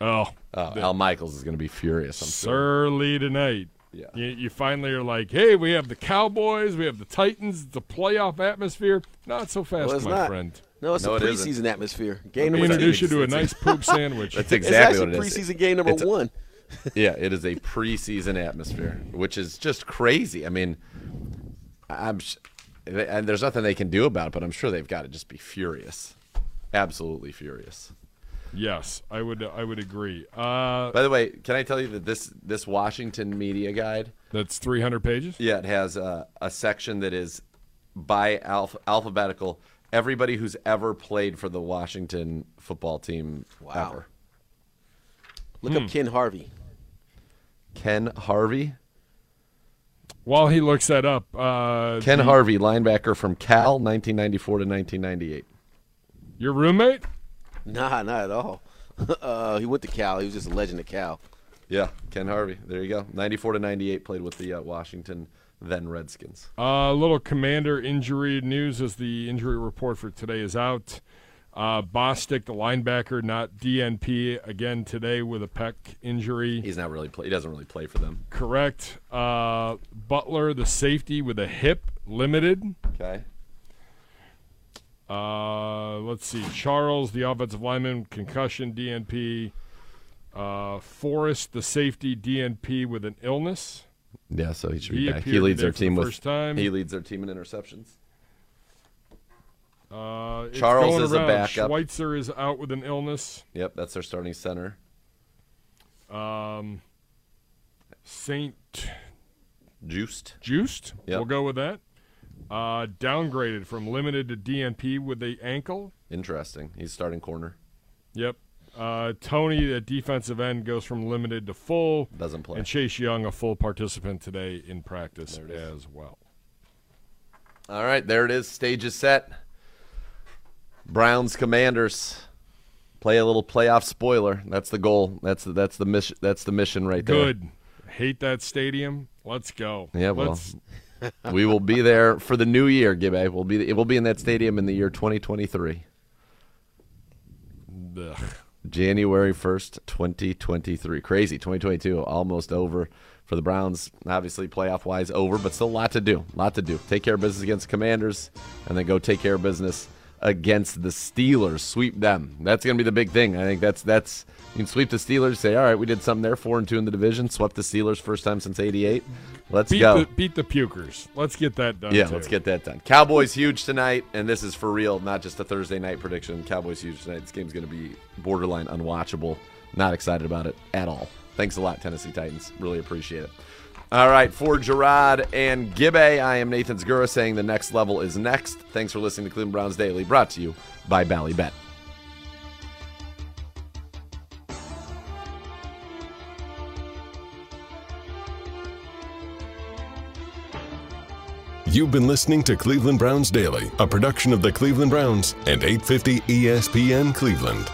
Speaker 14: Oh,
Speaker 2: Oh, Al Michaels is going to be furious. I'm sure.
Speaker 14: Surly tonight.
Speaker 2: Yeah.
Speaker 14: You, you finally are like, hey, we have the Cowboys, we have the Titans, the playoff atmosphere. Not so fast,
Speaker 3: Well,
Speaker 14: my
Speaker 3: not.
Speaker 14: friend.
Speaker 3: No, it's
Speaker 2: No,
Speaker 3: a
Speaker 2: it isn't.
Speaker 3: preseason atmosphere.
Speaker 14: Let
Speaker 3: Game
Speaker 14: me
Speaker 3: number
Speaker 14: introduce you to a nice poop sandwich.
Speaker 2: That's exactly
Speaker 3: actually
Speaker 2: what it is.
Speaker 3: preseason game number
Speaker 2: It's a-
Speaker 3: one.
Speaker 2: yeah, it is a preseason atmosphere, which is just crazy. I mean, I'm and there's nothing they can do about it, but I'm sure they've got to just be furious, absolutely furious.
Speaker 14: Yes, I would. I would agree. Uh,
Speaker 2: By the way, can I tell you that this this Washington media guide
Speaker 14: that's 300 pages.
Speaker 2: Yeah, it has a, a section that is by alph- alphabetical. Everybody who's ever played for the Washington football team
Speaker 3: Wow.
Speaker 2: ever.
Speaker 3: Look
Speaker 14: Hmm.
Speaker 3: up Ken Harvey.
Speaker 2: Ken Harvey.
Speaker 14: While he looks that up, uh,
Speaker 2: Ken
Speaker 14: the-
Speaker 2: Harvey, linebacker from Cal, 1994 to 1998.
Speaker 14: your roommate.
Speaker 3: Nah, not at all. uh, he went to Cal. He was just a legend at Cal.
Speaker 2: Yeah, Ken Harvey. There you go. 94 to 98 played with the uh, Washington then Redskins.
Speaker 14: A uh, little commander injury news as the injury report for today is out. Uh, Bostic, the linebacker, not DNP again today with a pec injury.
Speaker 2: He's not really play. He doesn't really play for them.
Speaker 14: Correct. Uh, Butler, the safety with a hip, limited.
Speaker 2: Okay.
Speaker 14: Uh, let's see. Charles, the offensive lineman, concussion, DNP. Uh, Forrest, the safety, DNP with an illness.
Speaker 2: Yeah, so he should
Speaker 14: He
Speaker 2: be back. He leads their team with
Speaker 14: first time.
Speaker 2: He leads their team in interceptions.
Speaker 14: Uh,
Speaker 2: Charles is a backup.
Speaker 14: Schweitzer is out with an illness.
Speaker 2: Yep, that's their starting center.
Speaker 14: Um, Saint
Speaker 2: Juiced.
Speaker 14: Juiced.
Speaker 2: Yep.
Speaker 14: We'll go with that. Uh, downgraded from limited to DNP with the ankle.
Speaker 2: Interesting. He's starting corner.
Speaker 14: Yep. Uh, Toney, the defensive end, goes from limited to full.
Speaker 2: Doesn't play.
Speaker 14: And Chase Young, a full participant today in practice as well.
Speaker 2: All right, there it is. Stage is set. Browns Commanders. Play a little playoff spoiler. That's the goal. That's the, that's the mission. That's the mission right there.
Speaker 14: Good. Hate that stadium. Let's go.
Speaker 2: Yeah, well,
Speaker 14: Let's-
Speaker 2: we will be there for the new year, Gibbe. We'll be it will be in that stadium in the year 2023.
Speaker 14: Ugh.
Speaker 2: January 1st, 2023. Crazy. 2022 almost over for the Browns. Obviously, playoff wise, over, but still a lot to do. A lot to do. Take care of business against the Commanders, and then go take care of business against the Steelers. Sweep them. That's going to be the big thing. I think that's that's you can sweep the Steelers. Say, all right, we did something there. Four and two in the division. Swept the Steelers first time since '88. Let's
Speaker 14: beat
Speaker 2: go.
Speaker 14: The, beat the pukers. Let's get that done.
Speaker 2: Yeah,
Speaker 14: too.
Speaker 2: let's get that done. Cowboys huge tonight, and this is for real, not just a Thursday night prediction. Cowboys huge tonight. This game's going to be borderline unwatchable. Not excited about it at all. Thanks a lot, Tennessee Titans. Really appreciate it. All right, for Gerard and Gibbe, I am Nathan Zegura saying the next level is next. Thanks for listening to Cleveland Browns Daily, brought to you by Bally
Speaker 1: You've been listening to Cleveland Browns Daily, a production of the Cleveland Browns and 850 ESPN Cleveland.